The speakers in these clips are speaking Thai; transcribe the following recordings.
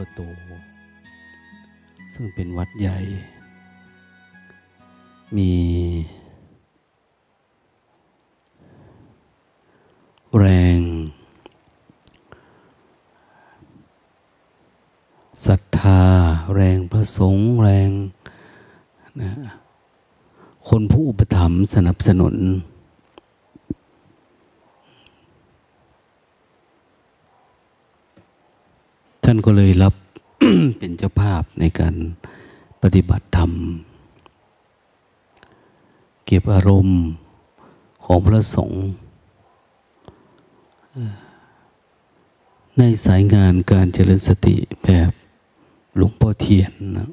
กโต ซึ่งเป็นวัดใหญ่ มีแรง ศรัทธา แรงพระสงฆ์แรงนะคนผู้อุปถัมภ์สนับสนุน ท่านก็เลยรับเป็นเจ้าภาพในการปฏิบัติธรรม เก็บอารมณ์ของพระสงฆ์ในสายงานการเจริญสติแบบหลวงพ่อเทียนนะ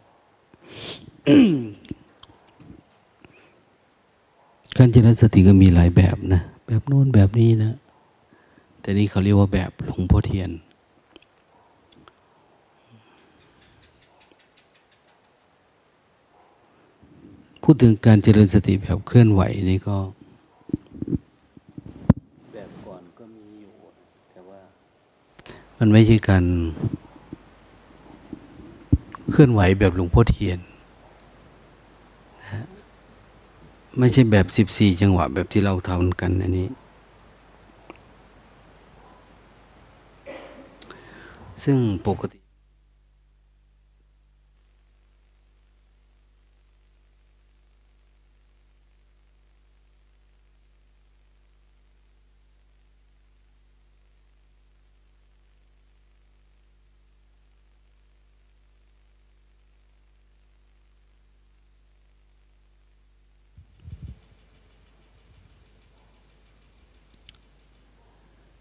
การเจริญสติก็มีหลายแบบนะ แบบโน้นแบบนี้นะ แต่นี่เขาเรียกว่าแบบหลวงพ่อเทียน พูดถึงการเจริญสติแบบเคลื่อนไหวนี่ก็ แบบก่อนก็มีอยู่แต่ว่า มันไม่ใช่การเคลื่อนไหวแบบหลวงพ่อเทียนนะไม่ใช่แบบสิบสี่จังหวะแบบที่เราทำกันอันนี้ ซึ่งปกติ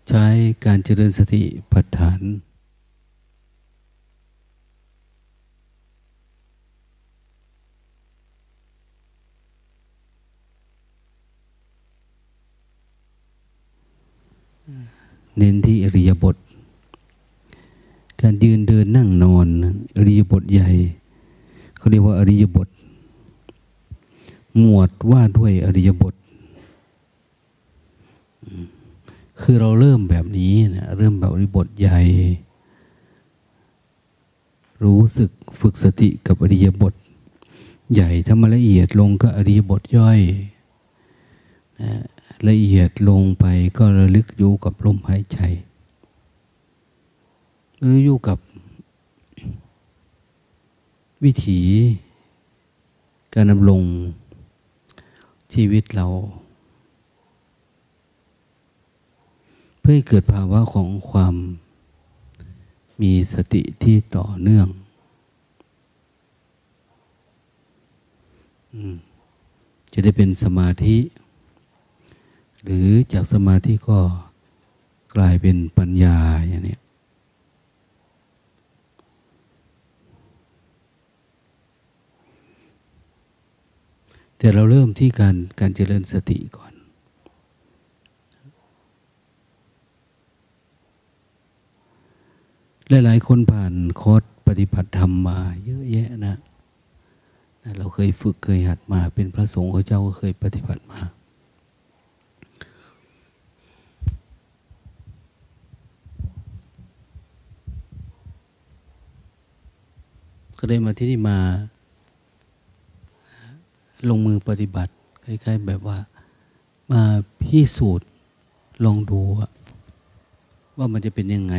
ใช้การเจริญสติปัฏฐาน เน้นที่อริยบท การยืนเดินนั่งนอนอริยบทใหญ่เขาเรียกว่าอริยบท หมวดว่าด้วยอริยบท คือเราเริ่มแบบนี้นะเริ่มแบบอริบทใหญ่ รู้สึกฝึกสติกับอริยบท ใหญ่ถ้ามาละเอียดลงก็อริยบทย่อยนะละเอียดลงไปก็ระลึกอยู่กับลมหายใจหรืออยู่กับวิถีการดำรงชีวิตเรา เพื่อให้เกิดภาวะของความมีสติที่ต่อเนื่องอจะได้เป็นสมาธิ หรือจากสมาธิก็กลายเป็นปัญญาอย่างนี้แต่เราเริ่มที่การการเจริญสติก่อน หลายๆคนผ่านคอร์สปฏิบัติธรรมมาเยอะแยะนะ เราเคยฝึกเคยหัดมาเป็นพระสงฆ์เจ้าก็เคยปฏิบัติมาก็ได้มาที่นี่มา ลงมือปฏิบัติคล้ายๆแบบว่า มาพิสูจน์ลองดูว่ามันจะเป็นยังไง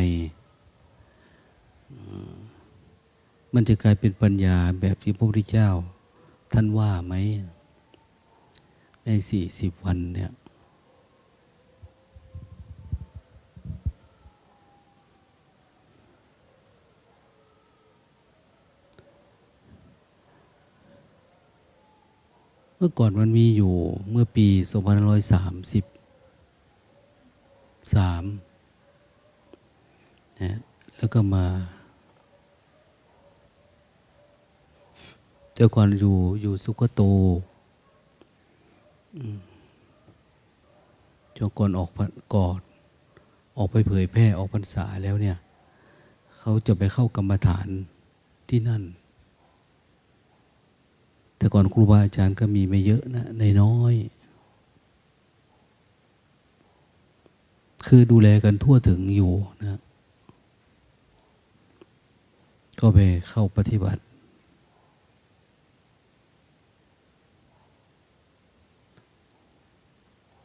มันจะกลายเป็นปัญญาแบบที่พระพุทธเจ้า ท่านว่าไหม ในสี่สิบวันเนี่ยเมื่อก่อนมันมีอยู่เมื่อปี 2533นะแล้วก็มา แต่ก่อนอยู่อยู่สุกโตจนก่อนออกกอนออกไปเผยแพร่ออกพรรษาแล้วเนี่ย เขาจะไปเข้ากรรมฐานที่นั่น แต่ก่อนครูบาอาจารย์ก็มีไม่เยอะนะในน้อย คือดูแลกันทั่วถึงอยู่นะ ก็ไปเข้าปฏิบัติ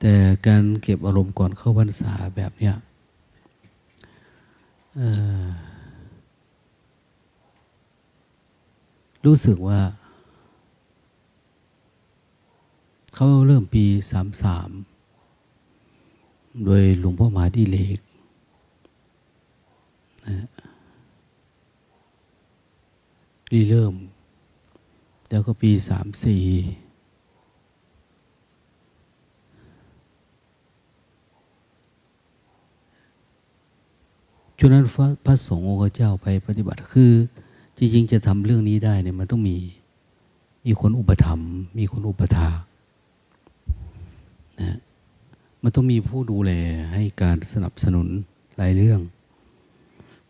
แต่การเก็บอารมณ์ก่อนเข้าพรรษาแบบเนี้ยรู้สึกว่า เขาเริ่มปีสามสามโดยหลวงพ่อมหาดีเลกนะรีเริ่ม แล้วก็ปีสามสี่ ฉะนั้นพระสงฆ์องค์เจ้าไปปฏิบัติคือ จริงๆจะทำเรื่องนี้ได้เนี่ยมันต้องมีมีคนอุปถัมภ์มีคนอุปถานะมันต้องมีผู้ดูแลให้การสนับสนุนหลายเรื่อง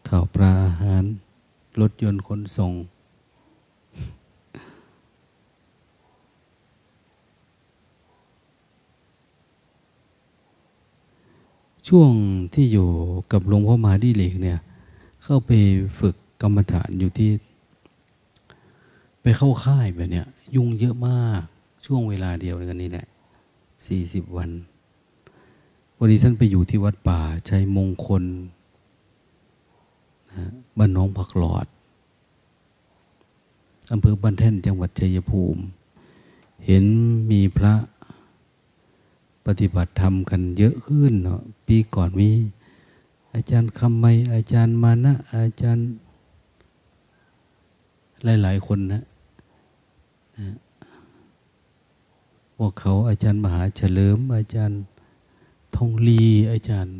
ข่าวปลาอาหาร รถยนต์ขนส่ง ช่วงที่อยู่กับหลวงพ่อมาดีเหล็กเนี่ย เข้าไปฝึกกรรมฐานอยู่ที่ ไปเข้าค่ายแบบเนี้ยยุ่งเยอะมากช่วงเวลาเดียวกันนี้แหละสี่สิบวันวันนี้ท่านไปอยู่ที่วัดป่าชัยมงคลนะบ้านน้องผักหลอดอำเภอบ้านแท่นจังหวัดชัยภูมิ เห็นมีพระ ปฏิบัติธรรมกันเยอะขึ้นเนาะปีก่อนมีอาจารย์คำไมอาจารย์มานะ อาจารย์ หลาย ๆ คนนะนะพวกเขาอาจารย์มหาเฉลิม อาจารย์ทองลีอาจารย์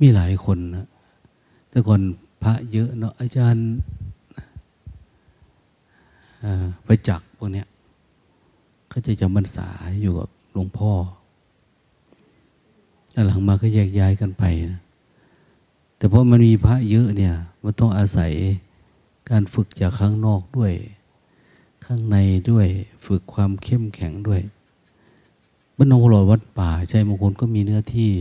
มีหลายคนนะแต่ก่อนพระเยอะเนาะอาจารย์ ไปจักพวกเนี้ยเขาจะจำพรรษาอยู่กับหลวงพ่อหลังมาก็แยกย้ายกันไปนะแต่เพราะมันมีพระเยอะเนี่ยมันต้องอาศัยการฝึกจากข้างนอกด้วย ข้างในด้วยฝึกความเข้มแข็งด้วยบ้านนองหลอดวัดป่าใจมงคลก็มีเนื้อที่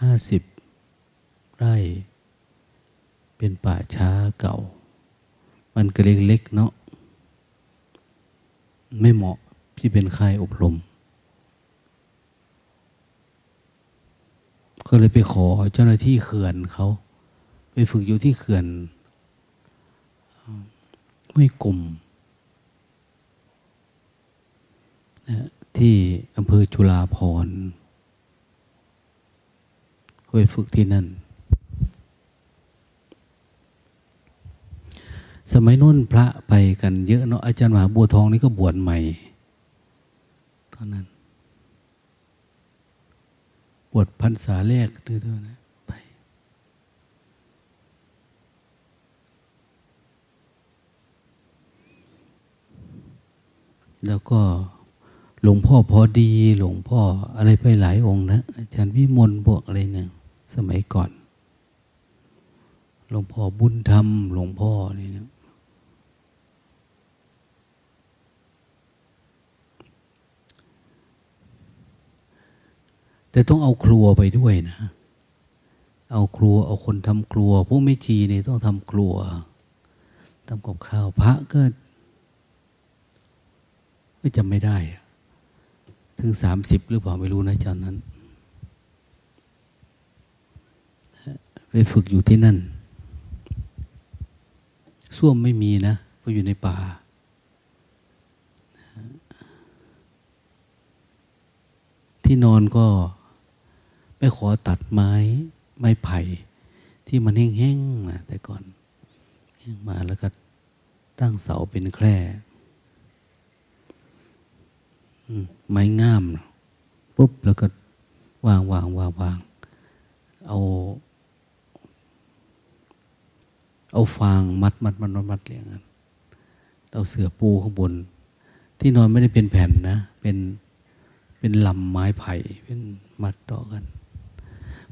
ห้าสิบไร่ เป็นป่าช้าเก่า มันก็เล็กๆเนาะไม่เหมาะที่เป็นค่ายอบรม ก็เลยไปขอเจ้าหน้าที่เขื่อนเขา ไปฝึกอยู่ที่เขื่อนห้วยกลุ่มนะที่อำเภอจุฬาพรไปฝึกที่นั่น สมัยนู้นพระไปกันเยอะเนาะอาจารย์มหาบัวทองนี่ก็บวชใหม่ตอนนั้นบวชพรรษาแรกด้วยนะแล้วก็หลวงพ่อพอดี หลวงพ่ออะไรไปหลายองค์นะ อาจารย์วิมลบวกอะไรเนี่ยสมัยก่อน หลวงพ่อบุญธรรม หลวงพ่อนี่นะ แต่ต้องเอาครัวไปด้วยนะ เอาครัวเอาคนทำครัว พวกไม่จีนี่ยต้องทำครัวทำกับข้าวพระก็ไม่จำไม่ได้ ถึงสามสิบหรือเปล่าไม่รู้นะจอนนั้นไปฝึกอยู่ที่นั่นส้วมไม่มีนะเพราะอยู่ในป่า ที่นอนก็ ไปขอตัดไม้ไม้ไผ่ที่มันแห้งๆนะแต่ก่อนแห้งมาแล้วก็ตั้งเสาเป็นแคร่ไม้งามปุ๊บแล้วก็วางวางวางวางเอาเอาฟางมัดมัดมัดมัดมัดเรียงกันเอาเสือปูข้างบน ที่นอนไม่ได้เป็นแผ่นนะ เป็นเป็นลำไม้ไผ่เป็นมัดต่อกัน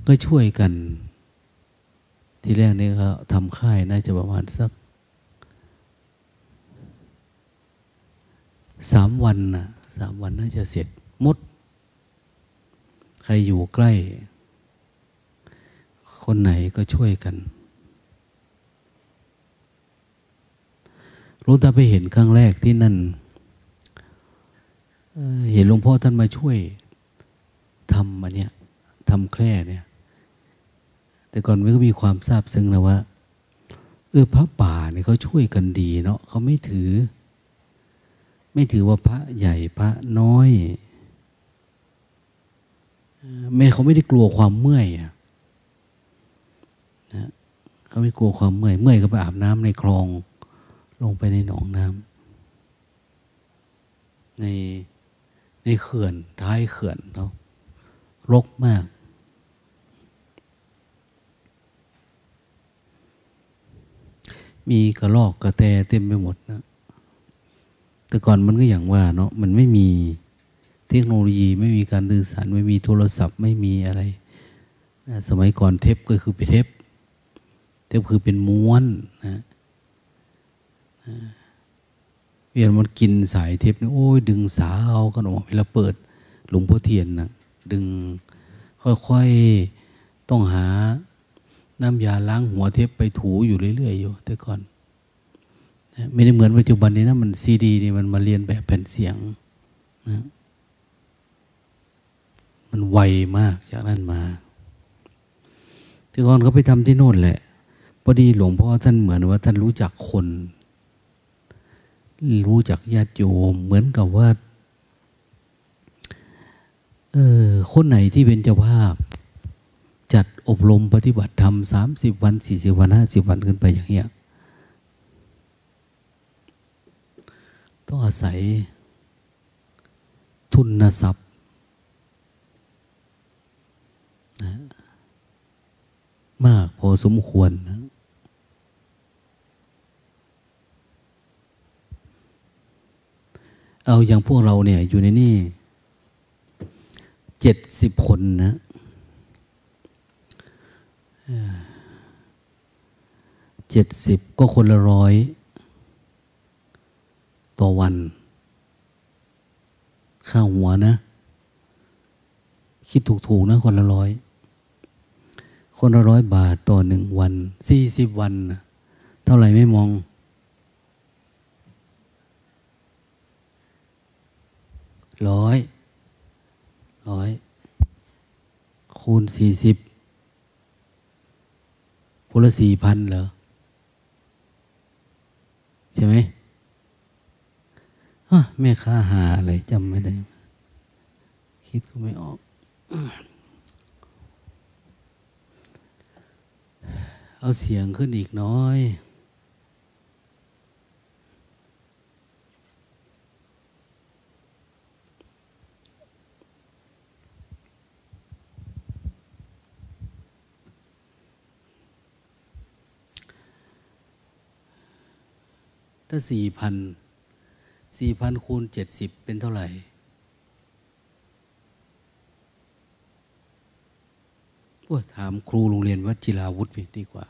ก็ช่วยกัน ที่แรกนี่เขาทำค่ายน่าจะประมาณสักสามวันนะสามวันน่าจะเสร็จมด ใครอยู่ใกล้ คนไหนก็ช่วยกันรู้ตาไปเห็นครั้งแรกที่นั่น เห็นหลวงพ่อท่านมาช่วยทำอันเนี้ยทำแคร่เนี่ย แต่ก่อนมันก็มีความทราบซึ้งนะว่าเออพระป่าเนี่ยเขาช่วยกันดีเนาะเขาไม่ถือ ไม่ถือว่าพระใหญ่พระน้อยไม่เขาไม่ได้กลัวความเมื่อยนะเขาไม่กลัวความเมื่อย เมื่อยก็ไปอาบน้ำในคลอง ลงไปในหนองน้ำในในเขื่อนท้ายเขื่อนเนาะรกมาก มีกระลอกกระแตเต็มไปหมดนะ แต่ก่อนมันก็อย่างว่าเนาะมันไม่มีเทคโนโลยีไม่มีการดื้อสารไม่มีโทรศัพท์ไม่มีอะไร สมัยก่อนเทปก็คือเป็นเทปเทปคือเป็นม้วนนะเวียนมันกินสายเทปนี่โอ้ยดึงสาเอากันออกเวลาเปิด หลวงพ่อเทียนนะดึงค่อยๆต้องหา น้ำยาล้างหัวเทปไปถูอยู่เรื่อยๆอยู่ แต่ก่อน ไม่ได้เหมือนปัจจุบันนี้นะมันซีดีนี่มันมาเรียนแบบแผ่นเสียงนะมันไวมากจากนั้นมาแต่ก่อนเขาไปทำที่โน่นแหละพอดีหลวงพ่อท่านเหมือนว่าท่านรู้จักคน รู้จักญาติโยม เหมือนกับว่าเออคนไหนที่เป็นเจ้าภาพ อบรมปฏิบัติธรรมสามสิบวันสี่สิบวันห้าสิบวันขึ้นไปอย่างเงี้ยต้องอาศัยทุนทรัพย์นะมากพอสมควรนะเอาอย่างพวกเราเนี่ยอยู่ในนี่เจ็ดสิบคนนะ เจ็ดสิบก็คนละร้อยต่อวัน ค่าหัวนะ คิดถูกๆนะ คนละร้อย คนละร้อยบาทต่อหนึ่งวัน สี่สิบวัน เท่าไหร่ไม่มอง ร้อย ร้อย คูณสี่สิบ คนละสี่พันเหรอ ใช่ไหมแม่ค้าหาอะไรจำไม่ได้ คิดก็ไม่ออก เอาเสียงขึ้นอีกน้อย ถ้าสี่พันสี่พันคูณเจ็ดสิบเป็นเท่าไหร่โอ้ถามครูโรงเรียนวัดจิราวุฒิดีกว่า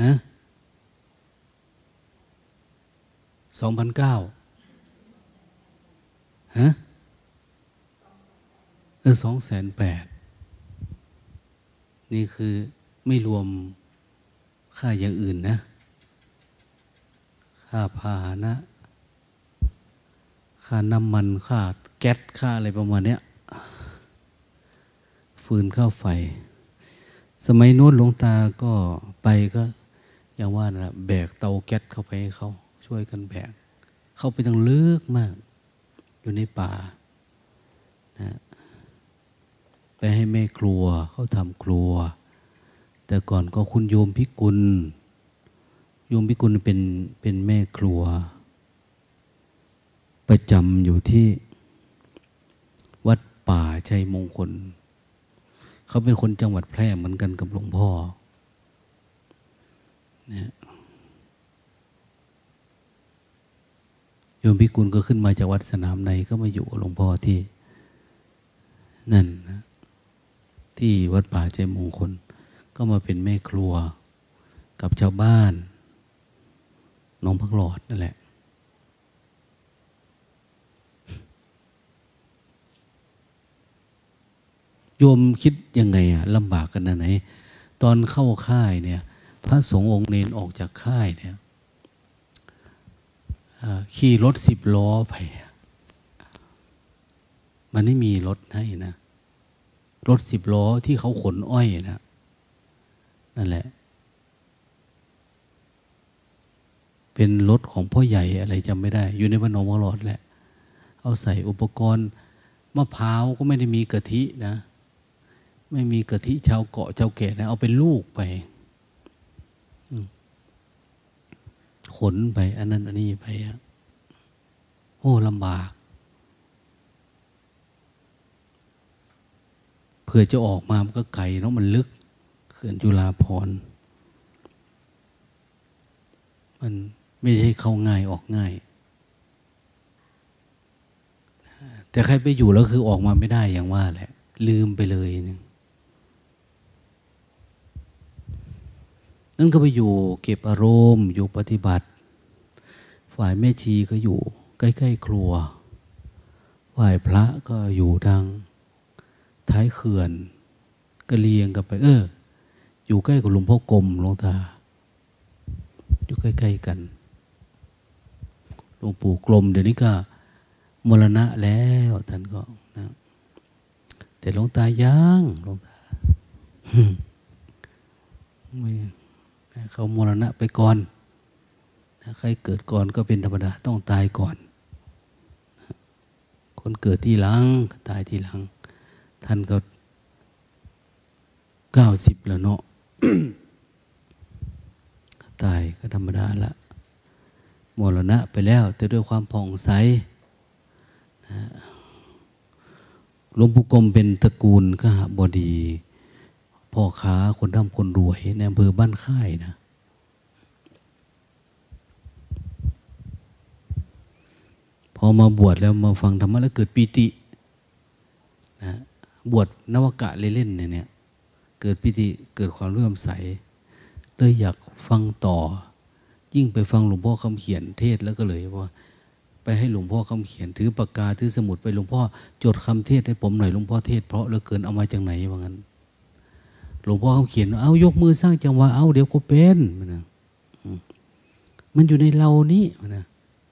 ฮะสองพันเก้าฮะเออสองแสนแปดนี่คือ ไม่รวมค่าอย่างอื่นนะ ค่าพาหนะ ค่าน้ำมันค่าแก๊สค่าอะไรประมาณเนี้ยฟืนข้าวไฟ สมัยโน้นหลวงตาก็ไปก็อย่างว่านะแบกเตาแก๊สเข้าไปให้เขาช่วยกันแบก เข้าไปตั้งลึกมาก อยู่ในป่านะไปให้แม่ครัวเขาทำครัว แต่ก่อนก็คุณโยมพิกุล โยมพิกุลเป็นเป็นแม่ครัว ประจำอยู่ที่วัดป่าชัยมงคล เขาเป็นคนจังหวัดแพร่เหมือนกันกับหลวงพ่อนะโยมพิกุลก็ขึ้นมาจากวัดสนามในก็มาอยู่หลวงพ่อที่ นั่นนะที่วัดป่าใจมงคล ก็มาเป็นแม่ครัวกับชาวบ้านน้องพักหลอดนั่นแหละ โยมคิดยังไงอะลำบากกันไหน ตอนเข้าค่ายเนี่ย พระสงฆ์องค์เนนออกจากค่ายเนี่ยขี่รถสิบล้อไป มันไม่มีรถให้นะ รถสิบล้อที่เขาขนอ้อยนะ นั่นแหละ เป็นรถของพ่อใหญ่อะไรจำไม่ได้ อยู่ในพนมวรอดแหละ เอาใส่อุปกรณ์มะพร้าวก็ไม่ได้มีกะทินะ ไม่มีกะทิชาวเกาะชาวแก่นะ เอาเป็นลูกไปขนไป อันนั้น อันนี้ไปอะโอ้ลำบากเพื่อจะออกมามันก็ไกลเนาะมันลึก ขื่อนจุฬาพรมันไม่ใช่เข้าง่ายออกง่าย แต่ใครไปอยู่แล้วคือออกมาไม่ได้อย่างว่าแหละ ลืมไปเลยนึงนั่นก็ไปอยู่เก็บอารมณ์ อยู่ปฏิบัติ ฝ่ายแม่ชีก็อยู่ ใกล้ ๆ ครัว ฝ่ายพระก็อยู่ทางท้ายเขื่อน ก็เลียงกันไป เออ อยู่ใกล้กับหลวงพ่อกรมหลวงตา อยู่ใกล้ๆกันหลวงปู่กรมเดี๋ยวนี้ก็มรณะแล้วท่านก็นะแต่หลวงตายังหลวงตาไม่เขามรณะไปก่อนใครเกิดก่อนก็เป็นธรรมดาต้องตายก่อน คนเกิดที่หลังตายที่หลัง ท่านก็เก้าสิบแล้วเนาะ ตายก็ธรรมดาละมรณะไปแล้วแต่ด้วยความผ่องใสหลวงปู่กรมเป็นตระกูลขหบดีพ่อค้าคนร่ำคนรวยในอำเภอบ้านค่ายนะพอมาบวชแล้วมาฟังธรรมะแล้วเกิดปีตินะบวชนวกะเล่นๆเนี่ย เกิดปีติเกิดความเลื่อมใส เลยอยากฟังต่อ ยิ่งไปฟังหลวงพ่อคำเขียนเทศแล้วก็เลยว่า ไปให้หลวงพ่อคำเขียนถือปากกาถือสมุดไปหลวงพ่อจดคำเทศให้ผมหน่อยหลวงพ่อเทศเพราะเหลือเกินเอามาจากไหนว่างั้นหลวงพ่อเขาเขียนเอายกมือสร้างจังหวะเอาเดี๋ยวก็เป็นนะมันอยู่ในเรานี้นะ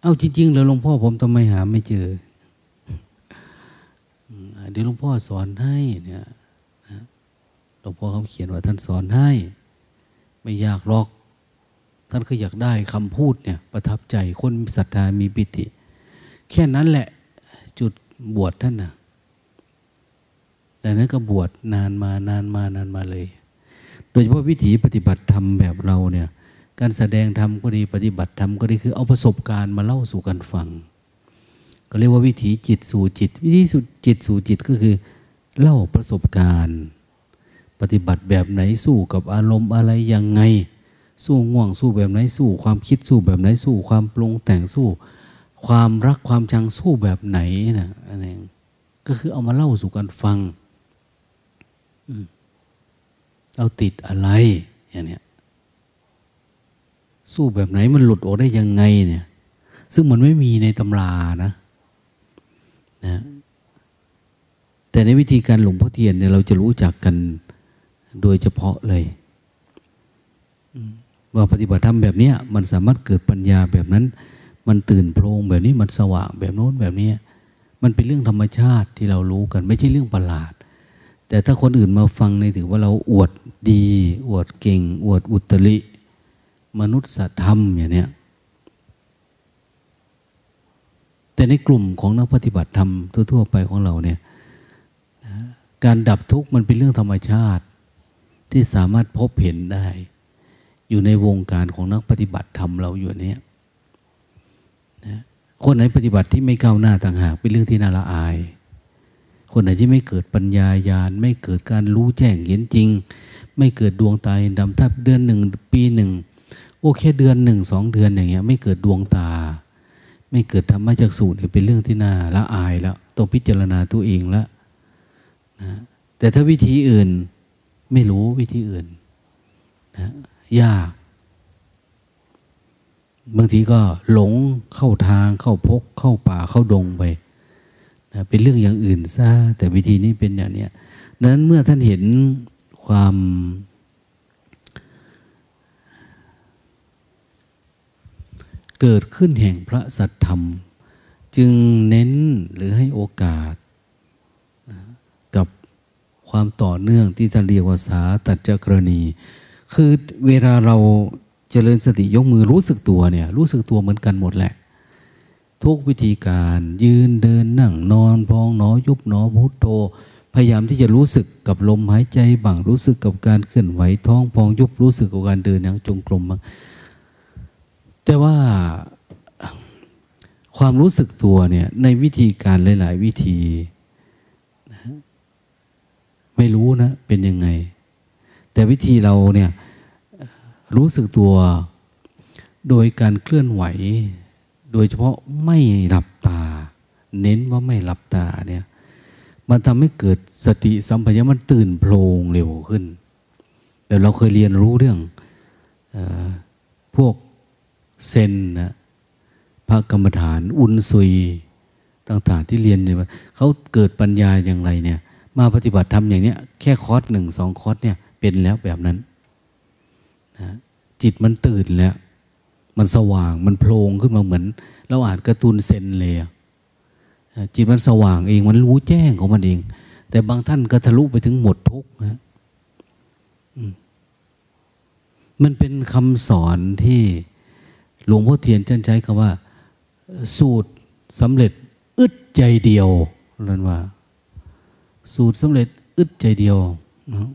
เอาจริงๆแล้วหลวงพ่อผมทำไมหาไม่เจอเดี๋ยวหลวงพ่อสอนให้เนี่ย หลวงพ่อเขาเขียนว่าท่านสอนให้ ไม่ยากหรอก ท่านก็อยากได้คำพูดเนี่ย ประทับใจคนศรัทธามีปิติ แค่นั้นแหละ จุดบวชท่านนะแต่นั้นก็บวชนานมานานมานานมาเลย โดยเฉพาะวิถีปฏิบัติธรรมแบบเราเนี่ย การแสดงธรรมก็ดีปฏิบัติธรรมก็ดีคือเอาประสบการณ์มาเล่าสู่กันฟัง ก็เรียกว่าวิถีจิตสู่จิต วิธีสู่จิตสู่จิตก็คือ เล่าประสบการณ์ ปฏิบัติแบบไหนสู้กับอารมณ์อะไรยังไง สู้ง่วงสู้แบบไหนสู้ ความคิดสู้แบบไหนสู้ ความปรุงแต่งสู้ ความรักความชังสู้แบบไหนนะอันนี้ก็คือเอามาเล่าสู่กันฟังเราติดอะไรอย่างเนี้ยสู้แบบไหนมันหลุดออกได้ยังไงเนี่ย ซึ่งมันไม่มีในตำรานะนะแต่ในวิธีการหลวงพ่อเทียนเนี่ยเราจะรู้จักกัน โดยเฉพาะเลยว่าปฏิบัติธรรมแบบนี้มันสามารถเกิดปัญญาแบบนั้น มันตื่นโพลงแบบนี้มันสว่างแบบโน้นแบบนี้ มันเป็นเรื่องธรรมชาติที่เรารู้กัน ไม่ใช่เรื่องประหลาด แต่ถ้าคนอื่นมาฟังในถือว่าเราอวดดี อวดเก่ง อวดอุตริ มนุษยธรรมอย่างเนี้ยแต่ในกลุ่มของนักปฏิบัติธรรมทั่วๆไปของเราเนี่ยการดับทุกข์มันเป็นเรื่องธรรมชาติ ที่สามารถพบเห็นได้ อยู่ในวงการของนักปฏิบัติธรรมเราอยู่เนี้ยคนไหนปฏิบัติที่ไม่ก้าวหน้าต่างหากเป็นเรื่องที่น่าละอาย คนไหนที่ไม่เกิดปัญญาญาณไม่เกิดการรู้แจ้งเห็นจริง ไม่เกิดดวงตาเห็นดำถ้าเดือนหนึ่งปีหนึ่งโอเคเดือนหนึ่งสองเดือนอย่างเงี้ย ไม่เกิดดวงตา ไม่เกิดธรรมะจากสูตรเป็นเรื่องที่น่าละอายแล้วต้องพิจารณาตัวเองแล้วนะแต่ถ้าวิธีอื่น ไม่รู้วิธีอื่นนะยาก บางทีก็หลงเข้าทางเข้าพก เข้าป่าเข้าดงไปนะเป็นเรื่องอย่างอื่นซะแต่วิธีนี้เป็นอย่างเนี้ยนั้นเมื่อท่านเห็นความเกิดขึ้นแห่งพระสัทธรรม จึงเน้นหรือให้โอกาส ความต่อเนื่องที่ท่านเรียกว่าสาตัจกรณี คือเวลาเราเจริญสติยกมือรู้สึกตัวเนี่ยรู้สึกตัวเหมือนกันหมดแหละ ทุกวิธีการยืนเดินนั่งนอนพองหนอยุบหนอพุทโธ พยายามที่จะรู้สึกกับลมหายใจบ้างรู้สึกกับการเคลื่อนไหวท้องพองยุบรู้สึกกับการเดินอย่างจงกรมบ้างแต่ว่าความรู้สึกตัวเนี่ยในวิธีการหลาย ๆ วิธี ไม่รู้นะเป็นยังไง แต่วิธีเราเนี่ยรู้สึกตัวโดยการเคลื่อนไหว โดยเฉพาะไม่หลับตา เน้นว่าไม่หลับตาเนี่ยมันทำให้เกิดสติสัมปชัญญะมันตื่นโพลงเร็วขึ้นเดี๋ยวเราเคยเรียนรู้เรื่องอพวกเซนนะพระกรรมฐาน อุนซุยต่างๆที่เรียนเนี่ยเขาเกิดปัญญาอย่างไรเนี่ย มาปฏิบัติทำอย่างเนี้ยแค่คอร์สหนึ่งสองคอร์สเนี่ย เป็นแล้วแบบนั้นนะจิตมันตื่นแล้ว มันสว่างมันโพลงขึ้นมาเหมือน เราอ่านการ์ตูนเซนเลยจิตมันสว่างเองมันรู้แจ้งของมันเอง แต่บางท่านก็ทะลุไปถึงหมดทุกนะมันเป็นคำสอนที่หลวงพ่อเทียนท่านใช้คำว่า สูตรสำเร็จ อึดใจเดียวนั่นว่า สูตรสำเร็จอึดใจเดียวนะ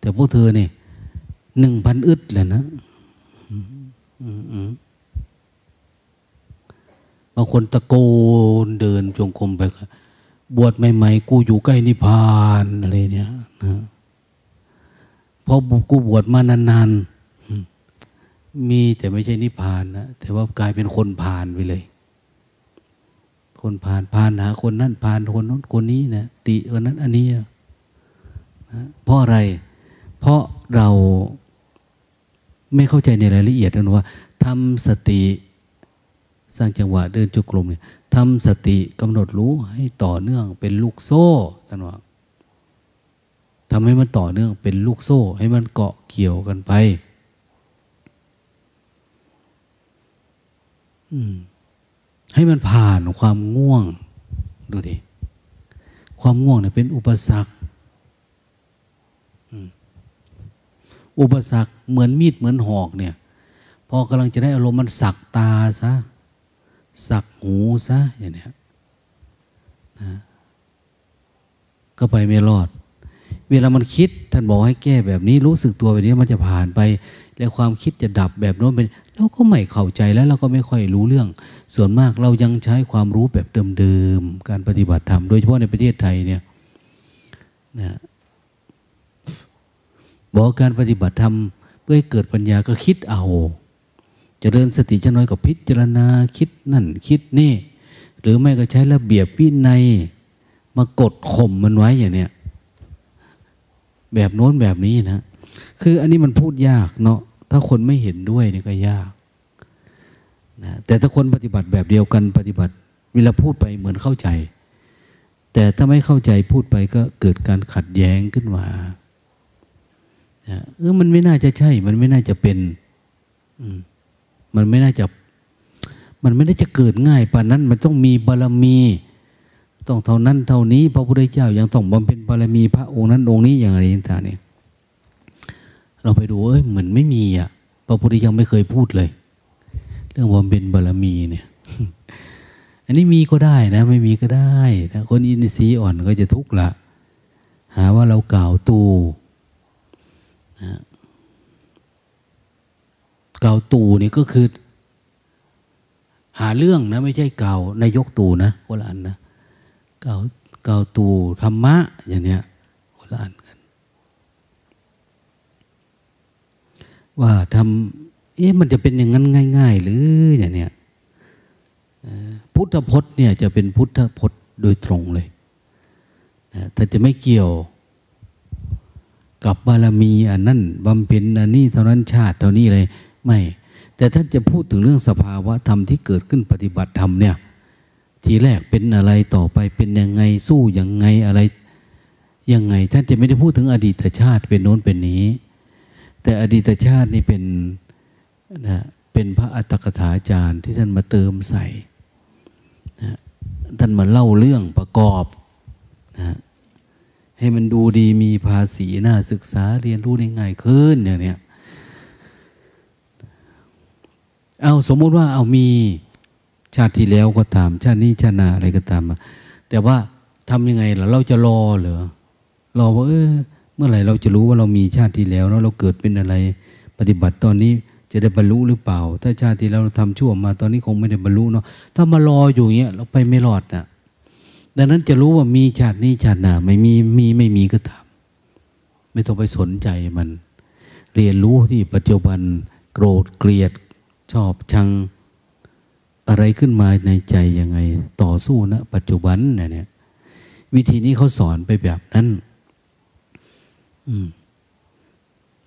แต่พวกเธอเนี่ยหนึ่งพันอึดแหละนะบางคนตะโกนเดินจงกรมไปบวชใหม่ๆกูอยู่ใกล้นิพพานอะไรเนี่ยนะพอกูบวชมานานๆ มีแต่ไม่ใช่นิพพานนะ แต่ว่ากลายเป็นคนผ่านไปเลย คนผ่านผ่านหาคนนั้นผ่านคนนั้นคนนี้นะติคนนั้นอันนี้นะเพราะอะไร เพราะเราไม่เข้าใจในรายละเอียดนะว่าทำสติสร้างจังหวะเดินจุกลมเนี่ยทำสติกำหนดรู้ให้ต่อเนื่องเป็นลูกโซ่ท่านว่าทำให้มันต่อเนื่องเป็นลูกโซ่ ให้มันเกาะเกี่ยวกันไป ให้มันผ่านความง่วง ดูดิ ความง่วงเนี่ยเป็นอุปสรรค อุปสรรคเหมือนมีดเหมือนหอกเนี่ย พอกำลังจะได้อารมณ์มันสักตาซะ สักหูซะอย่างเนี้นะก็ไปไม่รอด เวลามันคิด ท่านบอกให้แก้แบบนี้ รู้สึกตัวแบบนี้มันจะผ่านไป แล้วความคิดจะดับแบบโน้นเป็นเราก็ไม่เข้าใจแล้วเราก็ไม่ค่อยรู้เรื่อง ส่วนมากเรายังใช้ความรู้แบบเดิมๆการปฏิบัติธรรมโดยเฉพาะในประเทศไทยเนี่ยนะบอกการปฏิบัติธรรมเพื่อให้เกิดปัญญาก็คิดเอาจะเริญสติจะน้อยกับพิจารณาคิดนั่นคิดนี่ หรือไม่ก็ใช้ระเบียบวินัยมากดข่มมันไว้อย่างเนี้ยแบบโน้นแบบนี้นะ คืออันนี้มันพูดยากเนาะ ถ้าคนไม่เห็นด้วยนี่ก็ยากนะแต่ถ้าคนปฏิบัติแบบเดียวกันปฏิบัติเวลาพูดไปเหมือนเข้าใจ แต่ถ้าไม่เข้าใจพูดไปก็เกิดการขัดแย้งขึ้นมาเออมันไม่น่าจะใช่ มันไม่น่าจะเป็นอืมันไม่น่าจะ มันไม่ได้จะเกิดง่ายปานนั้น มันต้องมีบารมี ต้องเท่านั้นเท่านี้ พระพุทธเจ้ายังต้องบำเพ็ญบารมีพระองค์นั้นองค์นี้อย่างไรต่างๆเนี่ย เราไปดูเอ้ยเหมือนไม่มีอะพระพุทธเจ้าไม่เคยพูดเลย เรื่องบำเพ็ญบารมีเนี่ย อันนี้มีก็ได้นะ ไม่มีก็ได้ถ้าคนอินทรีย์อ่อนก็จะทุกข์ละหาว่าเรากล่าวตูนะเกาตูนี่ก็คือ หาเรื่องนะ ไม่ใช่เกานายกตูนะคนละอันนะเกาเก่าตูธรรมะอย่างเนี้ยคนละอันก ว่าทำเอ๊ะมันจะเป็นอย่างนั้นง่าย ๆ หรืออย่างเนี้ยพุทธพจน์เนี่ยจะเป็นพุทธพจน์โดยตรงเลยแต่จะไม่เกี่ยวกับบารมีอันนั้นบำเพ็ญอันนี้เท่านั้นชาติเท่านี้เลยไม่ แต่ท่านจะพูดถึงเรื่องสภาวะธรรมที่เกิดขึ้นปฏิบัติธรรมเนี่ยทีแรกเป็นอะไรต่อไปเป็นยังไงสู้ยังไงอะไรยังไง ท่านจะไม่ได้พูดถึงอดีตชาติเป็นโน้นเป็นนี้ แต่อดีตชาตินี่เป็นนะเป็นพระอัตถกถาจารย์ที่ท่านมาเติมใส่นะท่านมาเล่าเรื่องประกอบนะให้มันดูดีมีภาษีน่าศึกษาเรียนรู้ได้ง่ายขึ้นอย่างเนี้ยเอาสมมุติว่าเอามีชาติที่แล้วก็ตาม ชาตินี้ชาติหน้าอะไรก็ตาม แต่ว่าทำยังไงล่ะเราจะรอเหรอรอว่าเออ เมื่อไหร่เราจะรู้ว่าเรามีชาติที่แล้วเนาะเราเกิดเป็นอะไร ปฏิบัติตอนนี้จะได้บรรลุหรือเปล่า ถ้าชาติที่แล้วเราทำชั่วมาตอนนี้คงไม่ได้บรรลุเนาะถ้ามารออยู่เงี้ยเราไปไม่รอดนะดังนั้นจะรู้ว่ามีชาตินี้ชาติหน้าไม่มีมีไม่มีก็ตามไม่ต้องไปสนใจมัน เรียนรู้ที่ปัจจุบันโกรธเกลียดชอบชังอะไรขึ้นมาในใจยังไง ต่อสู้นะปัจจุบันเนี่ยวิธีนี้เขาสอนไปแบบนั้น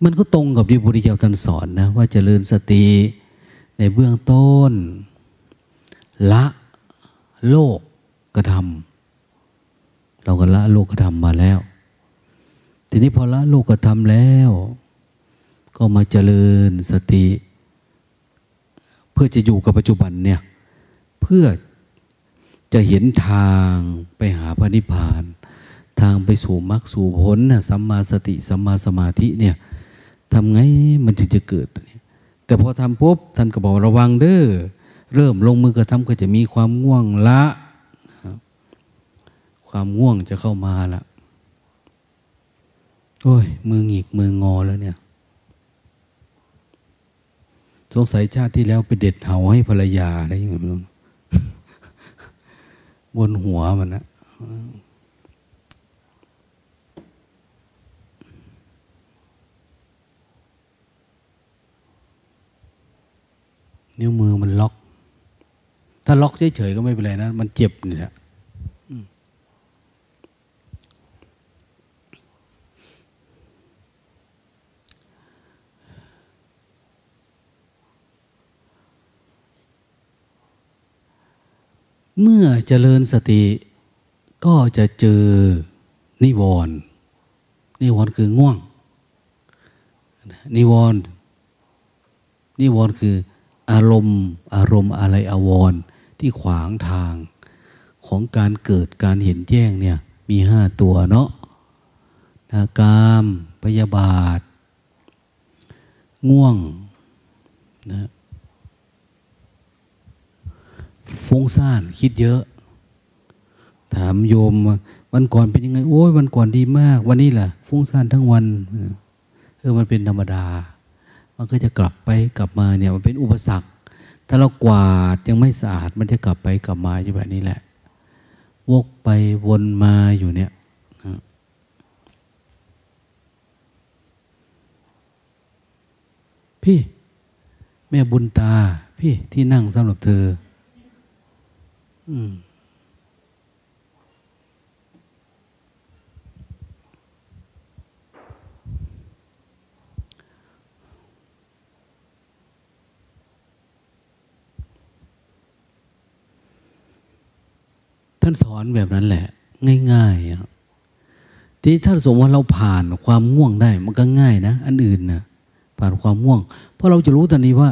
มันก็ตรงกับที่พระพุทธเจ้าท่านสอนนะ ว่าจเจริญสติในเบื้องต้น ละโลกกระทำเราก็ละโลกกระทำมาแล้ว ทีนี้พอละโลกกระทำแล้ว ก็มาเจริญสติ เพื่อจะอยู่กับปัจจุบันเนี่ย เพื่อจะเห็นทางไปหาพระนิพพาน ทางไปสู่มรรคสู่ผลนะสัมมาสติสัมมาสมาธิเนี่ยทำไงมันถึงจะเกิด แต่พอทำปุ๊บท่านก็บอกระวังเด้อเริ่มลงมือกระทำก็จะมีความง่วงละ ความง่วงจะเข้ามาละโอ้ยมือหงิกมืองอแล้วเนี่ยสงสัยชาติที่แล้วไปเด็ดเหาให้ภรรยาอะไรอย่างเงี้ยบนหัวมันนะ นิ้วมือมันล็อก ถ้าล็อกเฉยๆก็ไม่เป็นไรนะ มันเจ็บนี่แหละเมื่อเจริญสติก็จะเจอนิวรณ์นิวรณ์คือง่วง นิวรณ์นิวรณ์คือ อารมณ์ อารมณ์อะไรอวรณ์ที่ขวางทางของการเกิดการเห็นแจ้งเนี่ยมีห้าตัวเนาะนากามพยาบาท ง่วงนะฟุ้งซ่านคิดเยอะ ถามโยมวันก่อนเป็นยังไง โอ้ยวันก่อนดีมาก วันนี้ล่ะ ฟุ้งซ่านทั้งวัน เออมันเป็นธรรมดา มันก็จะกลับไปกลับมาเนี่ยมันเป็นอุปสรรค ถ้าเรากวาดยังไม่สะอาดมันจะกลับไปกลับมาอยู่แบบนี้แหละ วกไปวนมาอยู่เนี่ยพี่ แม่บุญตา พี่ที่นั่งสำหรับเธอ ท่านสอนแบบนั้นแหละ ง่ายๆทีถ้าสมมติว่าเราผ่านความง่วงได้มันก็ง่ายนะ อันอื่นนะผ่านความง่วง เพราะเราจะรู้ตอนนี้ว่า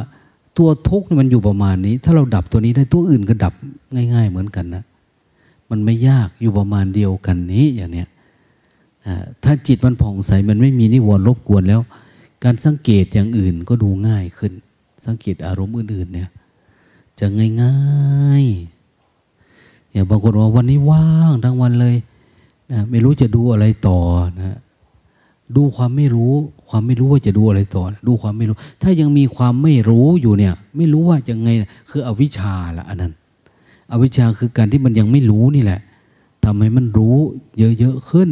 ตัวทุกข์มันอยู่ประมาณนี้ ถ้าเราดับตัวนี้ได้ตัวอื่นก็ดับง่าย ๆ เหมือนกันนะ มันไม่ยากอยู่ประมาณเดียวกันนี้อย่างเนี้ยถ้าจิตมันผ่องใสมันไม่มีนิวรณ์รบกวนแล้ว การสังเกตอย่างอื่นก็ดูง่ายขึ้น สังเกตอารมณ์อื่นๆเนี่ย จะง่ายๆ อย่างบางคนว่าวันนี้ว่างทั้งวันเลยนะไม่รู้จะดูอะไรต่อนะดูความไม่รู้ ความไม่รู้ว่าจะดูอะไรต่อ ดูความไม่รู้ ถ้ายังมีความไม่รู้อยู่เนี่ย ไม่รู้ว่าจะไงคืออวิชชาละอันนั้น อวิชชาคือการที่มันยังไม่รู้นี่แหละทำให้มันรู้ เยอะๆขึ้น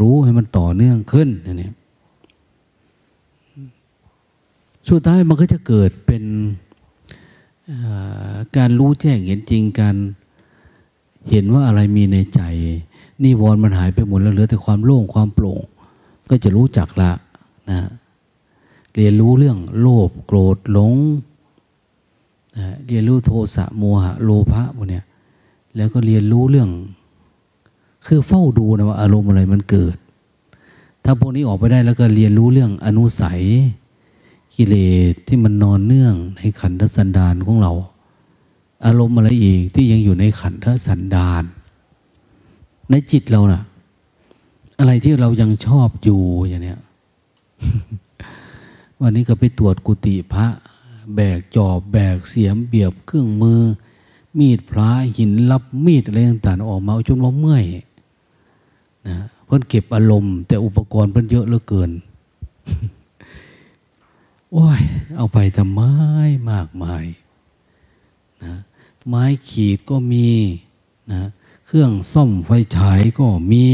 รู้ให้มันต่อเนื่องขึ้นนี่สุดท้ายมันก็จะเกิดเป็น การรู้แจ้งเห็นจริงการเห็นว่าอะไรมีในใจนิวรณ์มันหายไปหมดแล้วเหลือแต่ความโล่งความโปร่ง ก็จะรู้จักละนะเรียนรู้เรื่องโลภโกรธหลงนะเรียนรู้โทสะโมหะโลภะพวกเนี้ยแล้วก็เรียนรู้เรื่อง คือเฝ้าดูนะว่าอารมณ์อะไรมันเกิด ถ้าพวกนี้ออกไปได้แล้วก็เรียนรู้เรื่องอนุสัย กิเลสที่มันนอนเนื่องในขันธสันดานของเรา อารมณ์อะไรอีกที่ยังอยู่ในขันธสันดาน ในจิตเรานะ่ะ อะไรที่เรายังชอบอยู่อย่างเนี้ยวันนี้ก็ไปตรวจกุฏิพระ แบกจอบ แบกเสียมเบียบเครื่องมือ มีดพระหินรับมีดอะไรต่างๆออกมาจนว่าเมื่อยนะเพิ่นเก็บอารมณ์ แต่อุปกรณ์เพิ่นเยอะเหลือเกิน โอ้ย เอาไปทำไมมากมายนะไม้ขีดก็มีนะเครื่องซ่อมไฟฉายก็มี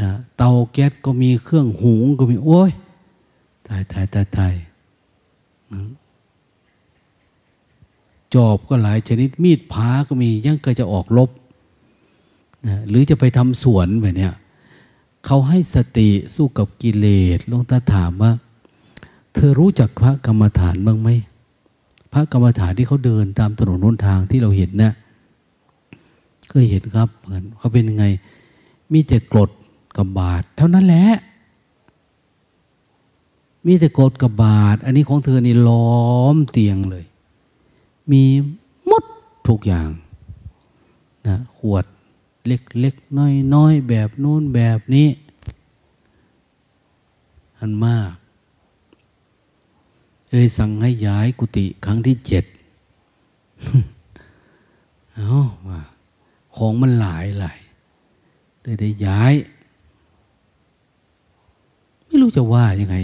นะเตาแก๊สก็มีเครื่องหุงก็มี โอ้ยตายตายตายตายนะจอบก็หลายชนิดมีดพาก็มียังก็จะออกลบนะหรือจะไปทำสวนแบบนี้เขาให้สติสู้กับกิเลสลงตาถามว่า เธอรู้จักพระกรรมฐานบ้างไหมพระกรรมฐานที่เขาเดินตามถนนน้นทางที่เราเห็นนะก็เห็นครับเหมือนเขาเป็นยังไง มีแต่กรดกับบาท เท่านั้นแหละ มีแต่กรดกับบาท อันนี้ของเธอนี่ล้อมเตียงเลย มีมดทุกอย่างนะขวดเล็กเล็กน้อยน้อยแบบนู้นแบบนี้ อันมาก เลยสั่งให้ย้ายกุฏิครั้งที่เจ็ดเอาว่าของมันหลายหลายเลยได้ย้าย ไม่รู้จะว่ายังไง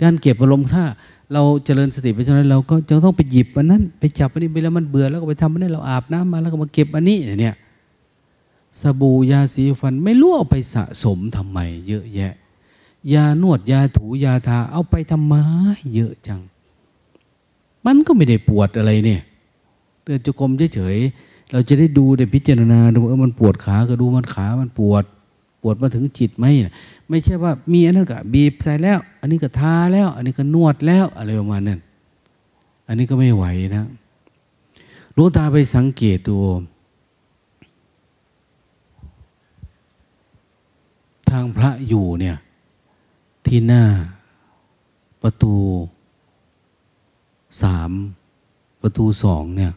การเก็บอารมณ์ถ้า เราเจริญสติไปฉะนั้นเราก็จะต้องไปหยิบอันนั้น ไปจับอันนี้ไปแล้วมันเบื่อแล้วก็ไปทำอันนี้เราอาบน้ำมาแล้วก็มาเก็บอันนี้เนี่ยสบู่ยาสีฟันไม่รู้เอาไปสะสมทำไม เยอะแยะ ยานวดยาถูยาทาเอาไปทำไมเยอะจัง มันก็ไม่ได้ปวดอะไรเนี่ยเตือนจุกรมเฉยๆเราจะได้ดูได้พิจารณาดูว่ามันปวดขาก็ดูมันขามันปวด ปวดมาถึงจิตไหมไม่ใช่ว่ามีอันนั้นก็บีบใส่แล้ว อันนี้ก็ทาแล้ว อันนี้ก็นวดแล้วอะไรประมาณนั้นอันนี้ก็ไม่ไหวนะหลวงตาไปสังเกตดู ทางพระอยู่เนี่ย ที่หน้าประตู สามประตูสองเนี่ย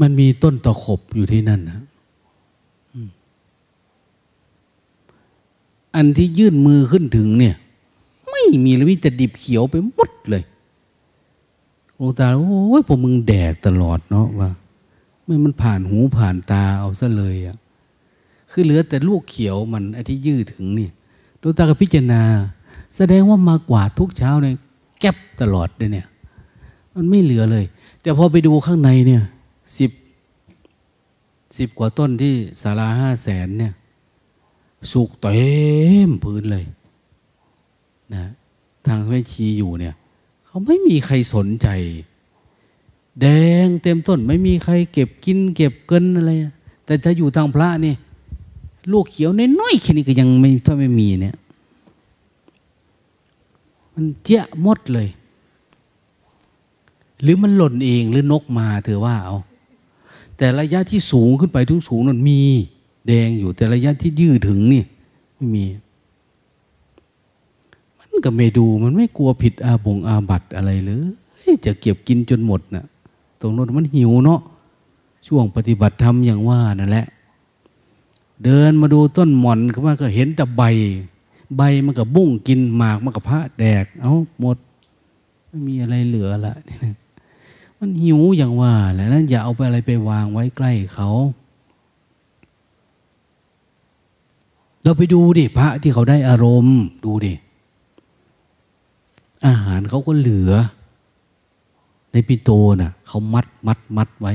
มันมีต้นตะขบอยู่ที่นั่นนะอันที่ยื่นมือขึ้นถึงเนี่ย ไม่มีเลยมีแต่ดิบเขียวไปหมดเลยหลวงตาโอ้ยพวกมึงแดกตลอดเนาะว่าไม่มันผ่านหูผ่านตาเอาซะเลยอะ่ะคือเหลือแต่ลูกเขียวมันไอ้ที่ยืดถึงนี่ดูตากับพิจารณา แสดงว่ามากว่าทุกเช้าเนี่ย แก็บตลอดเลยเนี่ย มันไม่เหลือเลย แต่พอไปดูข้างในเนี่ยสิบสิบกว่าต้นที่สาราห้าแสนเนี่ยสุกเต็มพื้นเลยนะทางแม่ชีอยู่เนี่ย เขาไม่มีใครสนใจ แดงเต็มต้น ไม่มีใครเก็บกิน เก็บเกินอะไร แต่ถ้าอยู่ทางพระนี่ ลูกเขียวน้อยๆแค่นี้ก็ยังไม่ถ้าไม่มีเนี่ย มันเจ๊ะมดเลย หรือมันหล่นเองหรือนกมาเธอว่าเอาแต่ระยะที่สูงขึ้นไปถึงสูงนั้นมีแดงอยู่ แต่ระยะที่ยืดถึงนี่ไม่มี มันก็ไม่ดูมันไม่กลัวผิดอาบงอาบัตอะไรเลยจะเก็บกินจนหมดนะ่ะ ตรงนั้นมันหิวเนาะช่วงปฏิบัติธรรมอย่างว่านั่นแหละ เดินมาดูต้นหม่อนเขาว่าก็เห็นแต่ใบ ใบมันก็บุ้งกินหมากมันก็พระแดก เอาหมด ไม่มีอะไรเหลือละมันหิวอย่างว่าแหละนั้นอย่าเอาไปอะไรไปวางไว้ใกล้เขา เราไปดูดิพระที่เขาได้อารมณ์ ดูดิ อาหารเขาก็เหลือ ในปิโตนะ่ะ เขามัดมัดมัดไว้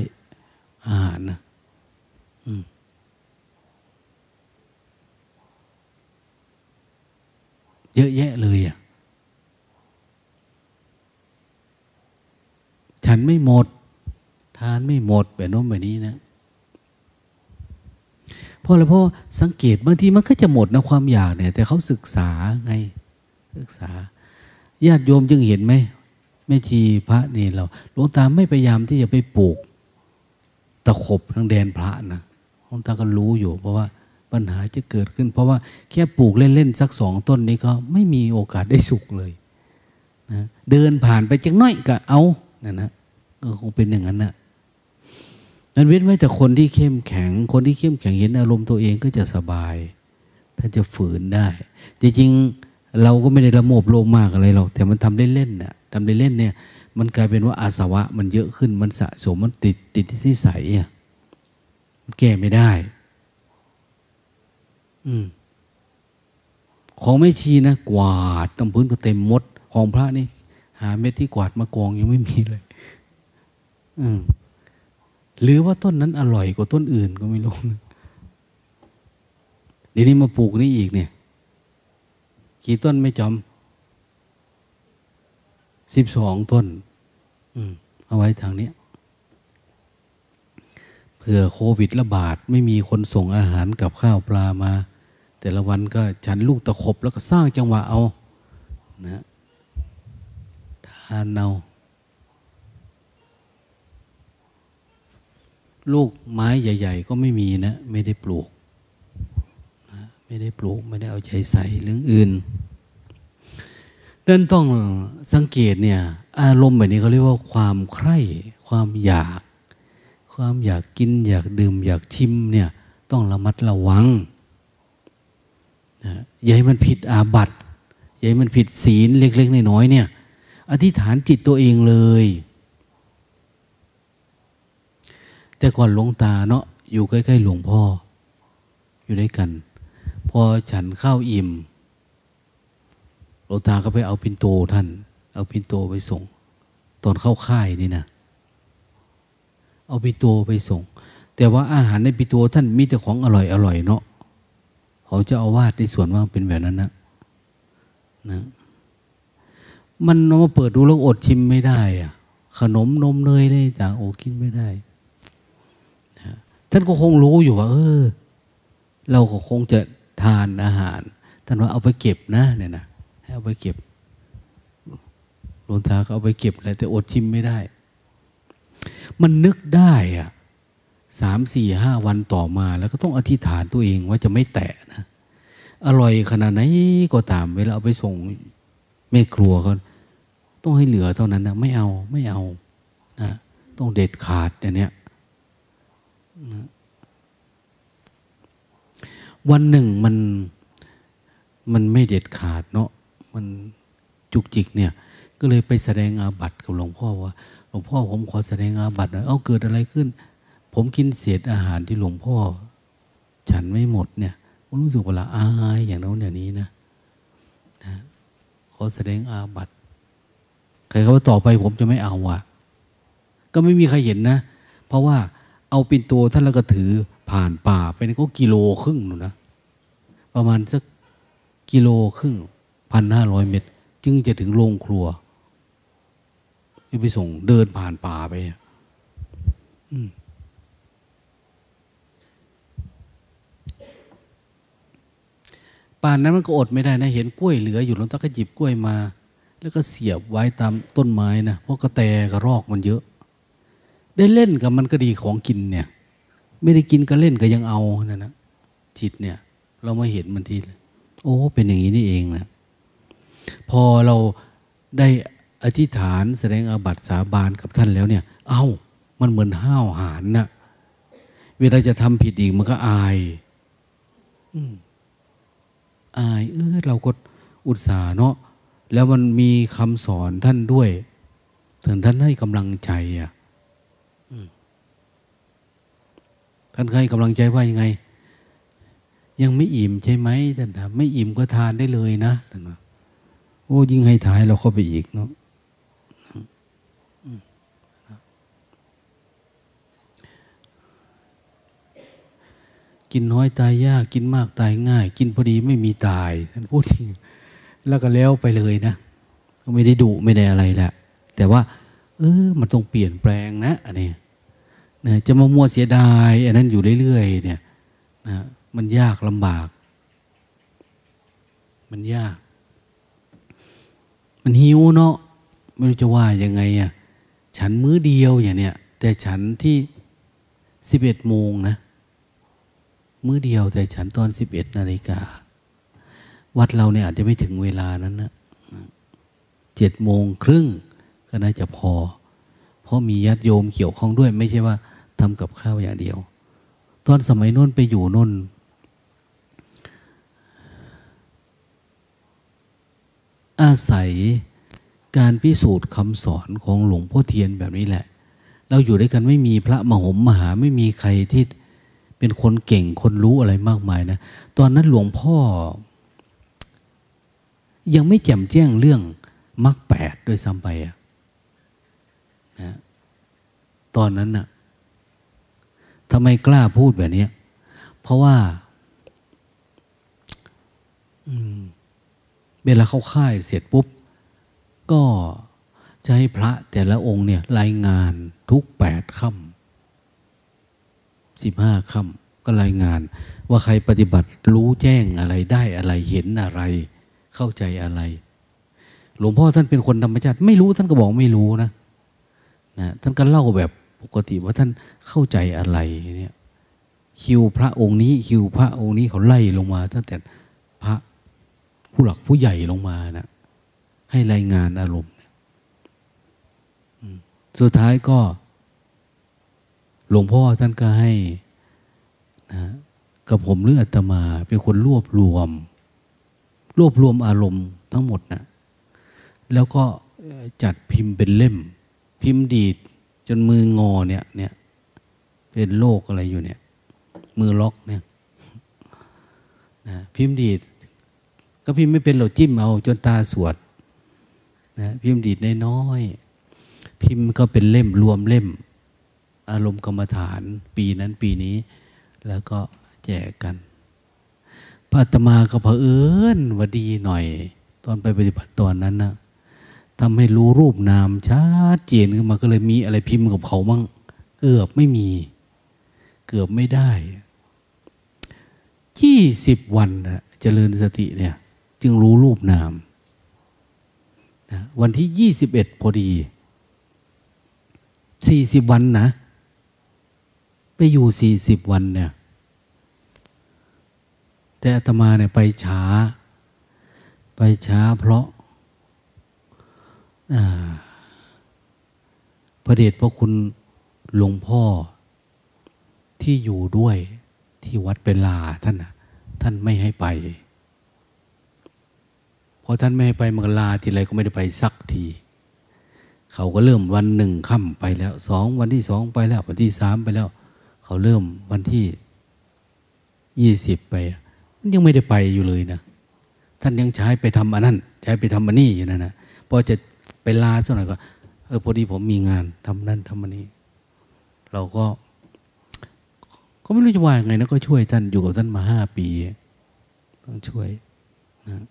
อาหารนะอืม เยอะแยะเลยอะฉันไม่หมด ทานไม่หมดแบบโน้นแบบนี้นะเพราะอะไรเพราะสังเกตบางทีมันก็จะหมดนะความอยากเนี่ย แต่เขาศึกษาไง ศึกษาญาติโยมจึงเห็นไหมแม่ชีพระนี่เราหลวงตาไม่พยายามที่จะไปปลูก ตะขบทั้งแดนพระนะหลวงตาก็รู้อยู่ เพราะว่า ปัญหาจะเกิดขึ้น เพราะว่าแค่ปลูกเล่น ๆ สักสองต้นนี้ก็ไม่มีโอกาสได้สุกเลยนะเดินผ่านไปจังน้อยก็เอานั่นนะก็คงเป็นอย่างนั้นนะนั้นเว้นไว้แต่คนที่เข้มแข็ง คนที่เข้มแข็งเห็นอารมณ์ตัวเองก็จะสบายท่านจะฝืนได้ จริงๆเราก็ไม่ได้ละโมบโลมากอะไรหรอกแต่มันทำเล่นๆน่ะทำเล่นๆเนี่ย มันกลายเป็นว่าอาสวะมันเยอะขึ้นมันสะสมมันติดติดที่นิสัยอะมันแก้ไม่ได้ ของไม่ชีนะกวาดตำพื้นก็เต็มมด ของพระนี่ หาเม็ดที่กวาดมากองยังไม่มีเลย อืมหรือว่าต้นนั้นอร่อยกว่าต้นอื่นก็ไม่รู้เดี๋ยวนี้มาปลูกนี่อีกเนี่ย กี่ต้นไม่จอมสิบสองต้นอเอาไว้ทางนี้เผื่อโควิดระบาด ไม่มีคนส่งอาหารกับข้าวปลามา แต่ละวันก็ฉันลูกตะขบแล้วก็สร้างจังหวะเอานะทานเอาลูกไม้ใหญ่ ๆ ก็ไม่มีนะ ไม่ได้ปลูกนะไม่ได้ปลูก ไม่ได้เอาใจใส่เรื่องอื่นดันต้องสังเกตเนี่ย อารมณ์แบบนี้เขาเรียกว่าความใคร่ ความอยาก ความอยากกิน อยากดื่ม อยากชิมเนี่ย ต้องระมัดระวัง อย่าให้มันผิดอาบัติอย่าให้มันผิดศีลเล็ก ๆ น้อยๆเนี่ย อธิษฐานจิตตัวเองเลย แต่ก่อนหลวงตาเนาะอยู่ใกล้ๆหลวงพ่อ อยู่ด้วยกัน พอฉันข้าวอิ่มหลวงตาก็ไปเอาปินโตท่าน เอาปินโตไปส่ง ตอนเข้าค่ายนี่นะเอาปินโตไปส่ง แต่ว่าอาหารในปินโตท่านมีแต่ของอร่อยอร่อยเนาะ เขาจะเอาวาดในส่วนว่าเป็นแบบนั้นนะนะมันมาเปิดดูแล้วอดชิมไม่ได้อะขนมนมเนยนี่ต่างโอ้กินไม่ได้ท่านก็คงรู้อยู่ว่า เออ เราก็คงจะทานอาหาร ท่านว่าเอาไปเก็บนะเนี่ยนะให้เอาไปเก็บหลวงตาก็เอาไปเก็บเลยแต่อดชิมไม่ได้ มันนึกได้อะ สามสี่ห้าวันต่อมาแล้วก็ต้องอธิษฐานตัวเองว่าจะไม่แตะนะอร่อยขนาดไหนก็ตามเวลาเอาไปส่งแม่ครัวก็ต้องให้เหลือเท่านั้นนะไม่เอาไม่เอานะต้องเด็ดขาดอย่างเนี้ยวันหนึ่งมันมันไม่เด็ดขาดเนาะมันจุกจิกเนี่ย ก็เลยไปแสดงอาบัติกับหลวงพ่อว่าหลวงพ่อผมขอแสดงอาบัติหน่อยเอาเกิดอะไรขึ้น ผมกินเศษอาหารที่หลวงพ่อ ฉันไม่หมดเนี่ยผมรู้สึกเว่าอายอย่างนั้นอย่างนี้นะนะขอแสดงอาบัติใครเขาว่าต่อไปผมจะไม่เอาอะ ก็ไม่มีใครเห็นนะ เพราะว่าเอาปินโตท่านแล้วก็ถือผ่านป่าไปนี่ก็กิโลครึ่งหนูนะ ประมาณสักกิโลครึ่งพันห้าร้อยเมตร จึงจะถึงโรงครัวไปส่งเดินผ่านป่าไป ป่านนั้นมันก็อดไม่ได้นะ เห็นกล้วยเหลืออยู่แล้วตาก็หยิบกล้วยมา แล้วก็เสียบไว้ตามต้นไม้นะเพราะกระแตกระรอกมันเยอะ ได้เล่นกับมันก็ดีของกินเนี่ย ไม่ได้กินก็เล่นก็ยังเอานะนะจิตเนี่ย เรามาเห็นมันทีโอ้ เป็นอย่างนี้นี่เองนะพอเราได้อธิษฐานแสดงอาบัติสาบานกับท่านแล้วเนี่ย เอา้า มันเหมือนห้าวหาญนะเวลาจะทำผิดอีกมันก็อาย อายเออเราก็อุตส่าห์เนาะแล้วมันมีคำสอนท่านด้วยถึงท่านให้กำลังใจอะท่านให้กำลังใจว่ายังไง ยังไม่อิ่มใช่ไหมท่านถามไม่อิ่มก็ทานได้เลยนะท่านว่าโอ้ยิ่งให้ท้ายเราเข้าไปอีกเนาะ กินน้อยตายยากกินมากตายง่าย กินพอดีไม่มีตายท่านพูดจริงแล้วก็แล้วไปเลยนะไม่ได้ดุไม่ได้อะไรแหละแต่ว่า เออมันต้องเปลี่ยนแปลงนะอันนี้นะจะมามัวเสียดายอันนั้นอยู่เรื่อยๆเนี่ยนะมันยากลำบาก มันยาก มันหิวเนาะไม่รู้จะว่ายังไงอะฉันมื้อเดียวอย่างเนี้ยแต่ฉันที่สิบเอ็ดโมงนะ มื้อเดียวแต่ฉันตอนสิบเอ็ดนาฬิกา วัดเราเนี่ยอาจจะไม่ถึงเวลานั้นนะเจ็ดโมงครึ่งก็น่าจะพอ เพราะมีญาติโยมเกี่ยวข้องด้วย ไม่ใช่ว่าทำกับข้าวอย่างเดียว ตอนสมัยน้นไปอยู่น้นอาศัยการพิสูจน์คำสอนของหลวงพ่อเทียนแบบนี้แหละ เราอยู่ด้วยกันไม่มีพระมหมมหาไม่มีใครที่ เป็นคนเก่งคนรู้อะไรมากมายนะตอนนั้นหลวงพ่อ ยังไม่แจ่มแจ้งเรื่องมรรคแปดด้วยซ้ำไปอะนะตอนนั้นนะ่ะทำไมกล้าพูดแบบนี้เพราะว่าเวลาเข้าค่ายเสร็จปุ๊บ ก็จะให้พระแต่ละองค์เนี่ย รายงานทุกแปดค่ำ สิบห้าค่ำก็รายงาน ว่าใครปฏิบัติรู้แจ้งอะไรได้อะไรเห็นอะไร เข้าใจอะไร หลวงพ่อท่านเป็นคนธรรมชาติ ไม่รู้ท่านก็บอกไม่รู้นะนะท่านก็เล่าแบบปกติว่าท่านเข้าใจอะไรเนี่ยคิวพระองค์นี้คิวพระองค์นี้เขาไล่ลงมาตั้งแต่พระผู้หลักผู้ใหญ่ลงมานะให้รายงานอารมณ์สุดท้ายก็ หลวงพ่อท่านก็ให้นะกับผมหรืออาตมา เป็นคนรวบรวม รวบรวมอารมณ์ทั้งหมดนะแล้วก็จัดพิมพ์เป็นเล่ม พิมพ์ดีดจนมืองอเนี่ยเนี่ย เป็นโรคอะไรอยู่เนี่ย มือล็อกเนี่ยนะพิมพ์ดีด ก็พิมพ์ไม่เป็นหรอจิ้มเอา จนตาสวดนะพิมพ์ดีดน้อยๆพิมพ์ก็เป็นเล่มรวมเล่ม อารมณ์กรรมฐานปีนั้นปีนี้ แล้วก็แจกกันพระตมาก็เผอิญว่าดีหน่อย ตอนไปปฏิบัติตอนนั้นนะทำให้รู้รูปนามชัดเจนขึ้นมาก็เลยมีอะไรพิมพ์กับเขามั่งเกือบไม่มี เกือบไม่ได้ยี่สิบวันนะเจริญสติเนี่ย จึงรู้รูปนามนะวันที่ยี่สิบเอ็ดพอดีสี่สิบวันนะ ไปอยู่สี่สิบวันเนี่ย แต่อาตมาเนี่ยไปช้า ไปช้าเพราะพระเดชพระคุณหลวงพ่อที่อยู่ด้วยที่วัดเปลาท่านท่านไม่ให้ไปพอท่านไม่ให้ไปมันลาทีไรก็ไม่ได้ไปสักที เขาก็เริ่มวันหนึ่งค่ำไปแล้วสองวันที่สองไปแล้ววันที่สามไปแล้ว เขาเริ่มวันที่ยี่สิบไป มันยังไม่ได้ไปอยู่เลยนะ ท่านยังใช้ไปทำอันนั้น ใช้ไปทำอันนี้อยู่นั่นนะพอจะไปลาสักหน่อยก็เออพอดีผมมีงานทำนั่นทำอันนี้ เราก็ ก็ไม่รู้จะว่าไงนะก็ช่วยท่านอยู่กับท่านมาห้าปี ต้องช่วยนะ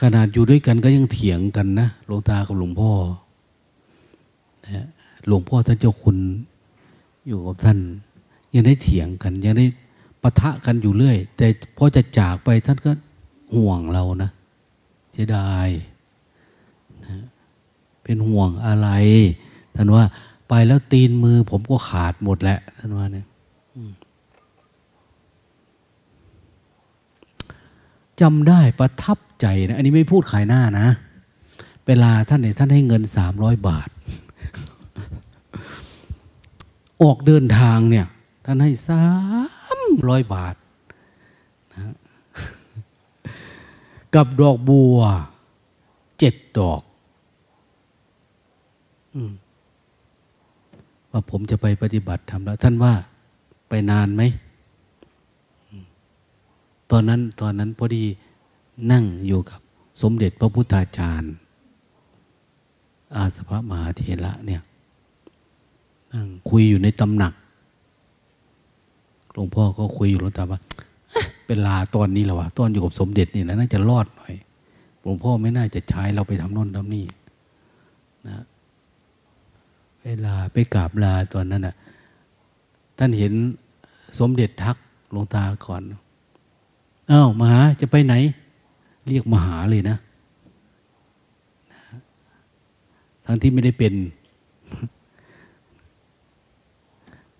ขนาดอยู่ด้วยกันก็ยังเถียงกันนะหลวงตากับหลวงพ่อนะหลวงพ่อท่านเจ้าคุณอยู่กับท่าน ยังได้เถียงกัน ยังได้ปะทะกันอยู่เรื่อย แต่พอจะจากไปท่านก็ห่วงเรานะเสียดายนะเป็นห่วงอะไรท่านว่าไปแล้วตีนมือ ผมก็ขาดหมดแหละท่านว่าเนี่ยจำได้ประทับ ใจนะอันนี้ไม่พูดขายหน้านะ เวลาท่านเนี่ยท่านให้เงินสามร้อยบาท ออกเดินทางเนี่ย ท่านให้สามร้อยบาทนะกับดอกบัวเจ็ดดอกอว่าผมจะไปปฏิบัติทำแล้ว ท่านว่าไปนานไหม ตอนนั้นตอนนั้นพอดี นั่งอยู่กับสมเด็จพระพุทธาจารย์ อาสภมหาเถระเนี่ยนั่งคุยอยู่ในตำหนักหลวงพ่อก็คุยอยู่หลวงตาว่าเป็นลาตอนนี้แหละวะตอนอยู่กับสมเด็จนี่นะน่าจะรอดหน่อยหลวงพ่อไม่น่าจะใช้เราไปทำน่นทำนี่นะเวลาไปกราบลาตอนนั้นน่ะท่านเห็นสมเด็จทักหลวงตาก่อนอ้าวมหาจะไปไหน เรียกมหาเลยนะทั้งที่ไม่ได้เป็น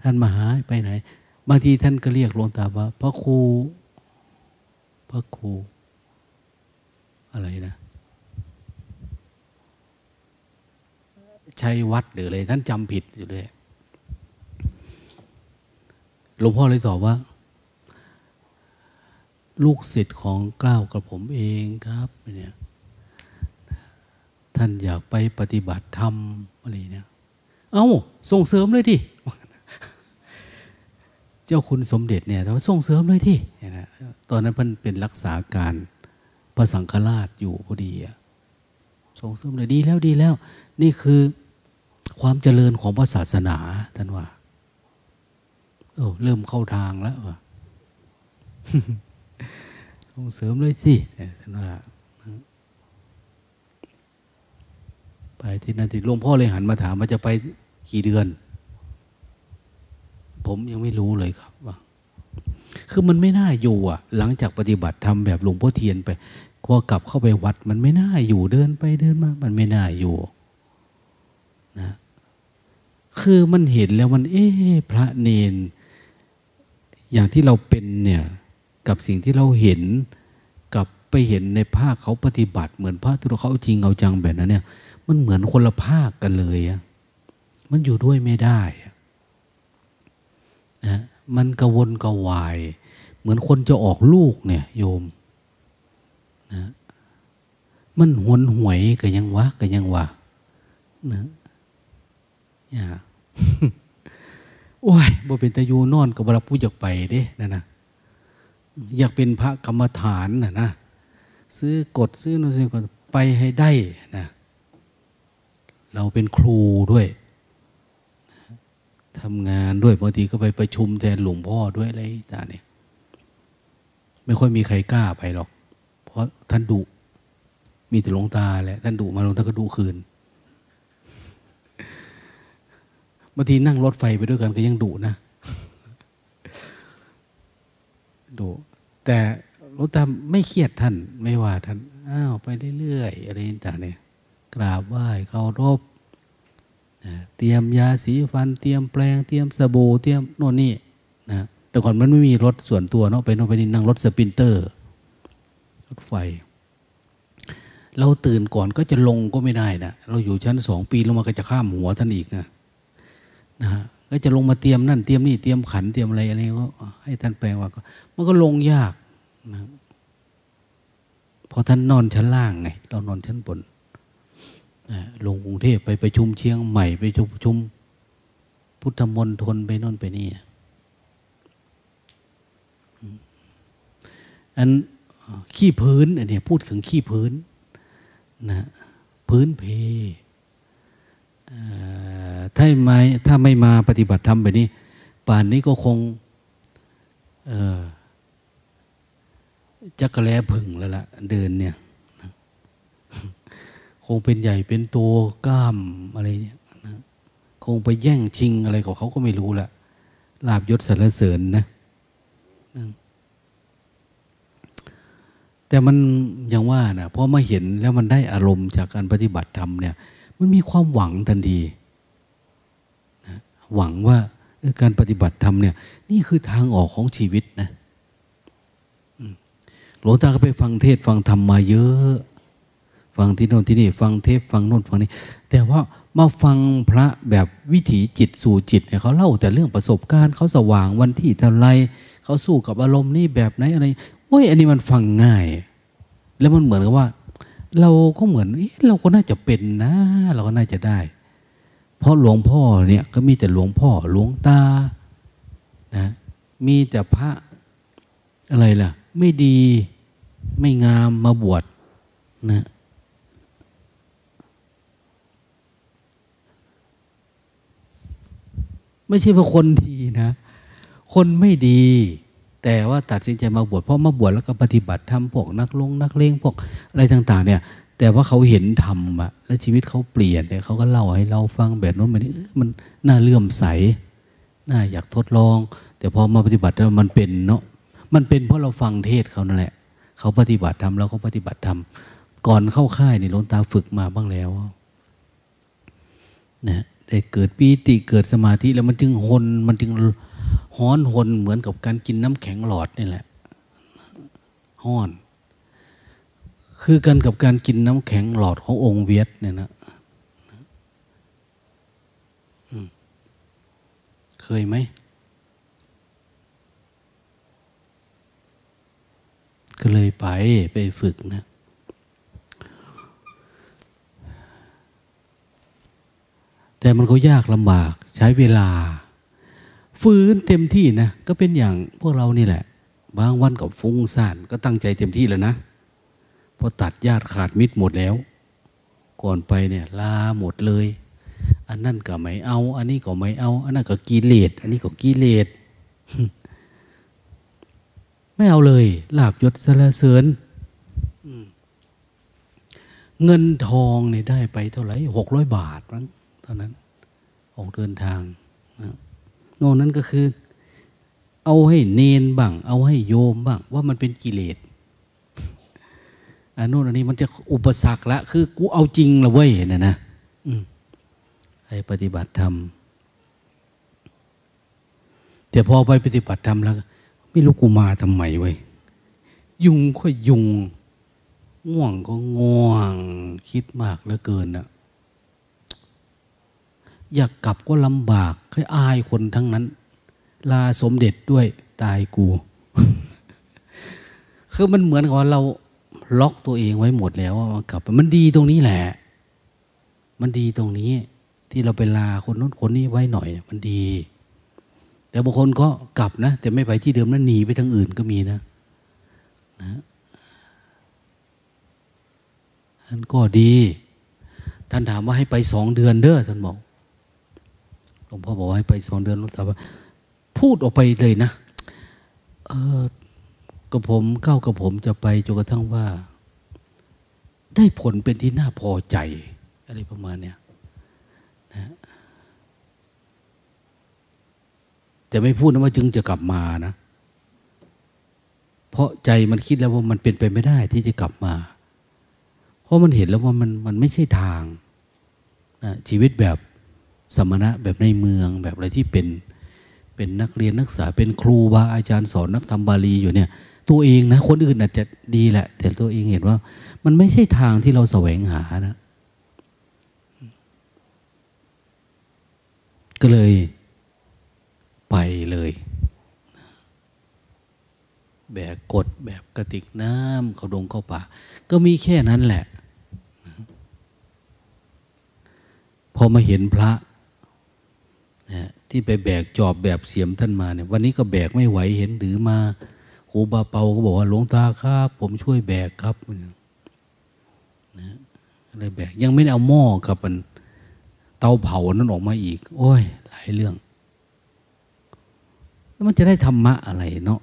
ท่านมาหาไปไหน บางทีท่านก็เรียกหลวงตาว่า พระครูพระครู อะไรนะชัยวัดหรืออะไรท่านจำผิดอยู่เลยหลวงพ่อเลยตอบว่า ลูกศิษย์ของกล้าวกับผมเองครับเนี่ยท่านอยากไปปฏิบัติธรรมอะไรเนี่ยเอา้าส่งเสริมเลยดิเจ้าคุณสมเด็จเนี่ยแต่ว่าส่งเสริมเลยที่ตอนนั้นเพิ่นเป็นรักษาการพระสังฆราชอยู่พอดีส่งเสริมเลยดีแล้วดีแล้ว นี่คือความเจริญของพระศาสนาท่านว่าโอ้เริ่มเข้าทางแล้ววะ ส่งเสริมเลยสิท่านว่าไปที่นั่นที่หลวงพ่อเลยหันมาถามว่าจะไปกี่เดือน ผมยังไม่รู้เลยครับว่าคือมันไม่น่าอยู่อะ หลังจากปฏิบัติทำแบบหลวงพ่อเทียนไปพอกลับเข้าไปวัด มันไม่น่าอยู่เดินไปเดินมา มันไม่น่าอยู่นะคือมันเห็นแล้วมัน เอ๊พระเนน อย่างที่เราเป็นเนี่ย กับสิ่งที่เราเห็นกับไปเห็นในภาคเขาปฏิบัติ เหมือนพระที่เขาจริงเอาจังแบบนั้นเนี่ยมันเหมือนคนละภาคกันเลยอะมันอยู่ด้วยไม่ได้นะมันกระวนกระวาย เหมือนคนจะออกลูกเนี่ย โยมนะมันหวนหวยกันยังวะกันยังวะนะอย่าโอ้ยบ่เป็นตะยูนอนกับเวลาผู้อยากไปเด้นะนะ อยากเป็นพระกรรมฐานนะนะซื้อกดซื้อนู่นนี่ก็ไปให้ได้นะเราเป็นครูด้วยทำงานด้วยบางทีก็ไปประชุมแทนหลวงพ่อด้วยอะไรต่างเนี่ยไม่ค่อยมีใครกล้าไปหรอก เพราะท่านดุมีแต่หลวงตาแหละท่านดุมาหลวงตาก็ดุคืนบางทีนั่งรถไฟไปด้วยกันก็ยังดุนะ ดุแต่หลวงตาไม่เครียดท่านไม่ว่าท่านอ้าวไปเรื่อยๆอะไรต่างเนี่ยกราบไหว้เคารพเตรียมยาสีฟัน เตรียมแปรงเตรียมสบู่เตรียมโน่นนี่นะแต่ก่อนมันไม่มีรถส่วนตัวเนาะไปโน่นไปนี่นั่งรถสปรินเตอร์รถไฟ เราตื่นก่อนก็จะลงก็ไม่ได้นะเราอยู่ชั้นสองปีนลงมาก็จะข้ามหัวท่านอีกนะนะฮะ ก็จะลงมาเตรียมนั่นเตรียมนี่เตรียมขันเตรียมอะไรอะไรก็ให้ท่านแปลว่ามันก็ลงยากนะพอท่านนอนชั้นล่างไงเรานอนชั้นบนลงกรุงเทพไปไปชุมเชียงใหม่ไปชุมชุม พุทธมณฑลไปน่นไปนี่อันขี้พื้นอันนี้พูดถึงขี้พื้นนะพื้นเพ ถ้าไม่ถ้าไม่มาปฏิบัติธรรมแบบนี้ ป่านนี้ก็คงจักระแลผึ่งแล้วล่ะ เดินเนี่ย คงเป็นใหญ่เป็นตัวกล้ามอะไรเนี่ยนะคงไปแย่งชิงอะไรของเขาก็ไม่รู้แหละลาบยศสรรเสริญนะนะแต่มันยังว่านะพอมาเห็นแล้วมันได้อารมณ์จากการปฏิบัติธรรมเนี่ย มันมีความหวังทันทีนะหวังว่าการปฏิบัติธรรมเนี่ย นี่คือทางออกของชีวิตนะหลวงตาก็ไปฟังเทศฟังธรรมมาเยอะ ฟังที่โน่นที่นี่ ฟังเทปฟังโน่นฟังนี้ แต่ว่ามาฟังพระแบบวิถีจิตสู่จิตเนี่ยเขาเล่าแต่เรื่องประสบการณ์เขาสว่างวันที่เท่าไรเขาสู้กับอารมณ์นี่แบบไหนอะไรโอ้ยอันนี้มันฟังง่าย แล้วมันเหมือนกับว่า เราก็เหมือนเราก็น่าจะเป็นนะ เราก็น่าจะได้ เพราะหลวงพ่อเนี่ยก็มีแต่หลวงพ่อหลวงตานะมีแต่พระอะไรล่ะ ไม่ดีไม่งามมาบวชนะไม่ใช่ว่าคนดีนะ คนไม่ดี แต่ว่าตัดสินใจมาบวชเพราะมาบวชแล้วก็ปฏิบัติทำพวกนักลงนักเลงพวกอะไรต่าง ๆ เนี่ย แต่ว่าเขาเห็นธรรมอะแล้วชีวิตเขาเปลี่ยนเนี่ยเขาก็เล่าให้เราฟังแบบนู้นแบบนี้มันน่าเลื่อมใสน่าอยากทดลอง แต่พอมาปฏิบัติแล้วมันเป็นเนาะมันเป็นเพราะเราฟังเทศเขานั่นแหละ เขาปฏิบัติทำเราก็ปฏิบัติทำก่อนเข้าค่ายนี่หลวงตาฝึกมาบ้างแล้วนะได้เกิดปีติเกิดสมาธิแล้วมันจึงหนมันจึง ห้อนหนเหมือนกับการกินน้ำแข็งหลอดนี่แหละห้อน คือกันกับการกินน้ำแข็งหลอดขององค์เวียดเนี่ยนะเคยไหมก็เลยไปไปฝึกนะ แต่มันก็ยากลำบากใช้เวลา ฟื้นเต็มที่นะ ก็เป็นอย่างพวกเรานี่แหละ บางวันกับฟุ้งซ่านก็ตั้งใจเต็มที่แล้วนะพอตัดญาติขาดมิตรหมดแล้ว ก่อนไปเนี่ยลาหมดเลย อันนั่นก็ไม่เอา อันนี้ก็ไม่เอา อันนั้นก็กิเลสอันนี้ก็กิเลสไม่เอาเลยลาบยศสรเสริญเงินทองเนี่ยได้ไปเท่าไหร่หกร้อยบาทมั้งเท่านั้น ออกเดินทางนะ นอกนั้นก็คือ เอาให้เนนบ้าง เอาให้โยมบ้าง ว่ามันเป็นกิเลสอันนู้นอันนี้มันจะอุปสรรคละคือ กูเอาจริงละเว้ยนะนะให้ปฏิบัติธรรมแต่พอไปปฏิบัติธรรมแล้ว ไม่รู้กูมาทำไมเว้ยยุงก็ยุง ง่วงก็ง่วง คิดมากเหลือเกินนะ อยากกลับก็ลำบากค่อายคนทั้งนั้น ลาสมเด็จด้วยตายกู คือมันเหมือนกับเราล็อกตัวเองไว้หมดแล้วว่ากลับ มันดีตรงนี้แหละ มันดีตรงนี้ ที่เราไปลาคนนู้นคนนี้ไว้หน่อย มันดี แต่บางคนก็กลับนะ แต่ไม่ไปที่เดิมนั้นหนีไปทางอื่นก็มีนะนะท่านก็ดี ท่านถามว่าให้ไปสองเดือนเด้อท่านบอก ลวงพ่อบอกให้ไปสองเดือนลวงตาว่า พูดออกไปเลยนะเออกระผมเก้ากระผมจะไปจนกระทั่งว่า ได้ผลเป็นที่น่าพอใจ อะไรประมาณเนี้ยนะแต่ไม่พูดนะว่าจึงจะกลับมานะ เพราะใจมันคิดแล้วว่ามันเป็นไปไม่ได้ที่จะกลับมา เพราะมันเห็นแล้วว่ามันมันไม่ใช่ทางนะชีวิตแบบ สมณะแบบในเมืองแบบอะไรที่เป็นเป็นนักเรียนนักศึกษาเป็นครูบาอาจารย์สอนนักธรรมบาลีอยู่เนี่ย ตัวเองนะ คนอื่นอาจจะดีแหละ แต่ตัวเองเห็นว่า มันไม่ใช่ทางที่เราแสวงหานะ ก็เลยไปเลย แบกกดแบบกระติกน้ำเขาดงเข้าป่า ก็มีแค่นั้นแหละ พอมาเห็นพระ นะที่ไปแบกจอบแบบเสียมท่านมาเนี่ยวันนี้ก็แบกไม่ไหวเห็นหรือมาครูบาเปาก็บอกว่าหลวงตาครับ ผมช่วยแบกครับนะเลยแบกยังไม่ได้เอาหม้อกับมันเตาเผานั้นออกมาอีก โอ้ย หลายเรื่อง แล้วมันจะได้ธรรมะอะไรเนาะ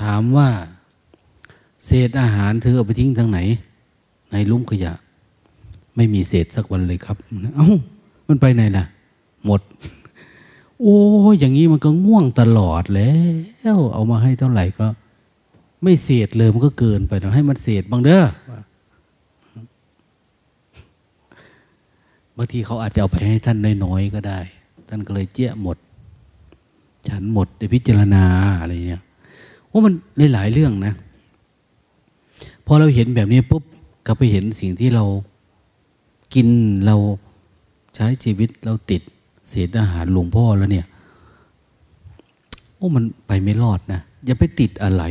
ถามว่า เศษอาหารเธอเอาไปทิ้งทางไหน ในลุ่มขยะ ไม่มีเศษสักวันเลยครับ เอา้า มันไปไหนล่ะ หมด โอ้อย่างนี้มันก็ง่วงตลอดแล้ว เอามาให้เท่าไหร่ก็ ไม่เศษเลยมันก็เกินไปต้องให้มันเศษบางเด้อบางทีเขาอาจจะเอาไปให้ท่านน้อยๆก็ได้ ท่านก็เลยเจี๊ยหมด ฉันหมดได้พิจารณาอะไรเนี่ยว่ามันหลายๆเรื่องนะ พอเราเห็นแบบนี้ปุ๊บ ก็ไปเห็นสิ่งที่เรากินเราใช้ชีวิตเราติดเศษอาหารหลวงพ่อแล้วเนี่ย โอ้มันไปไม่รอดนะ อย่าไปติดอะไร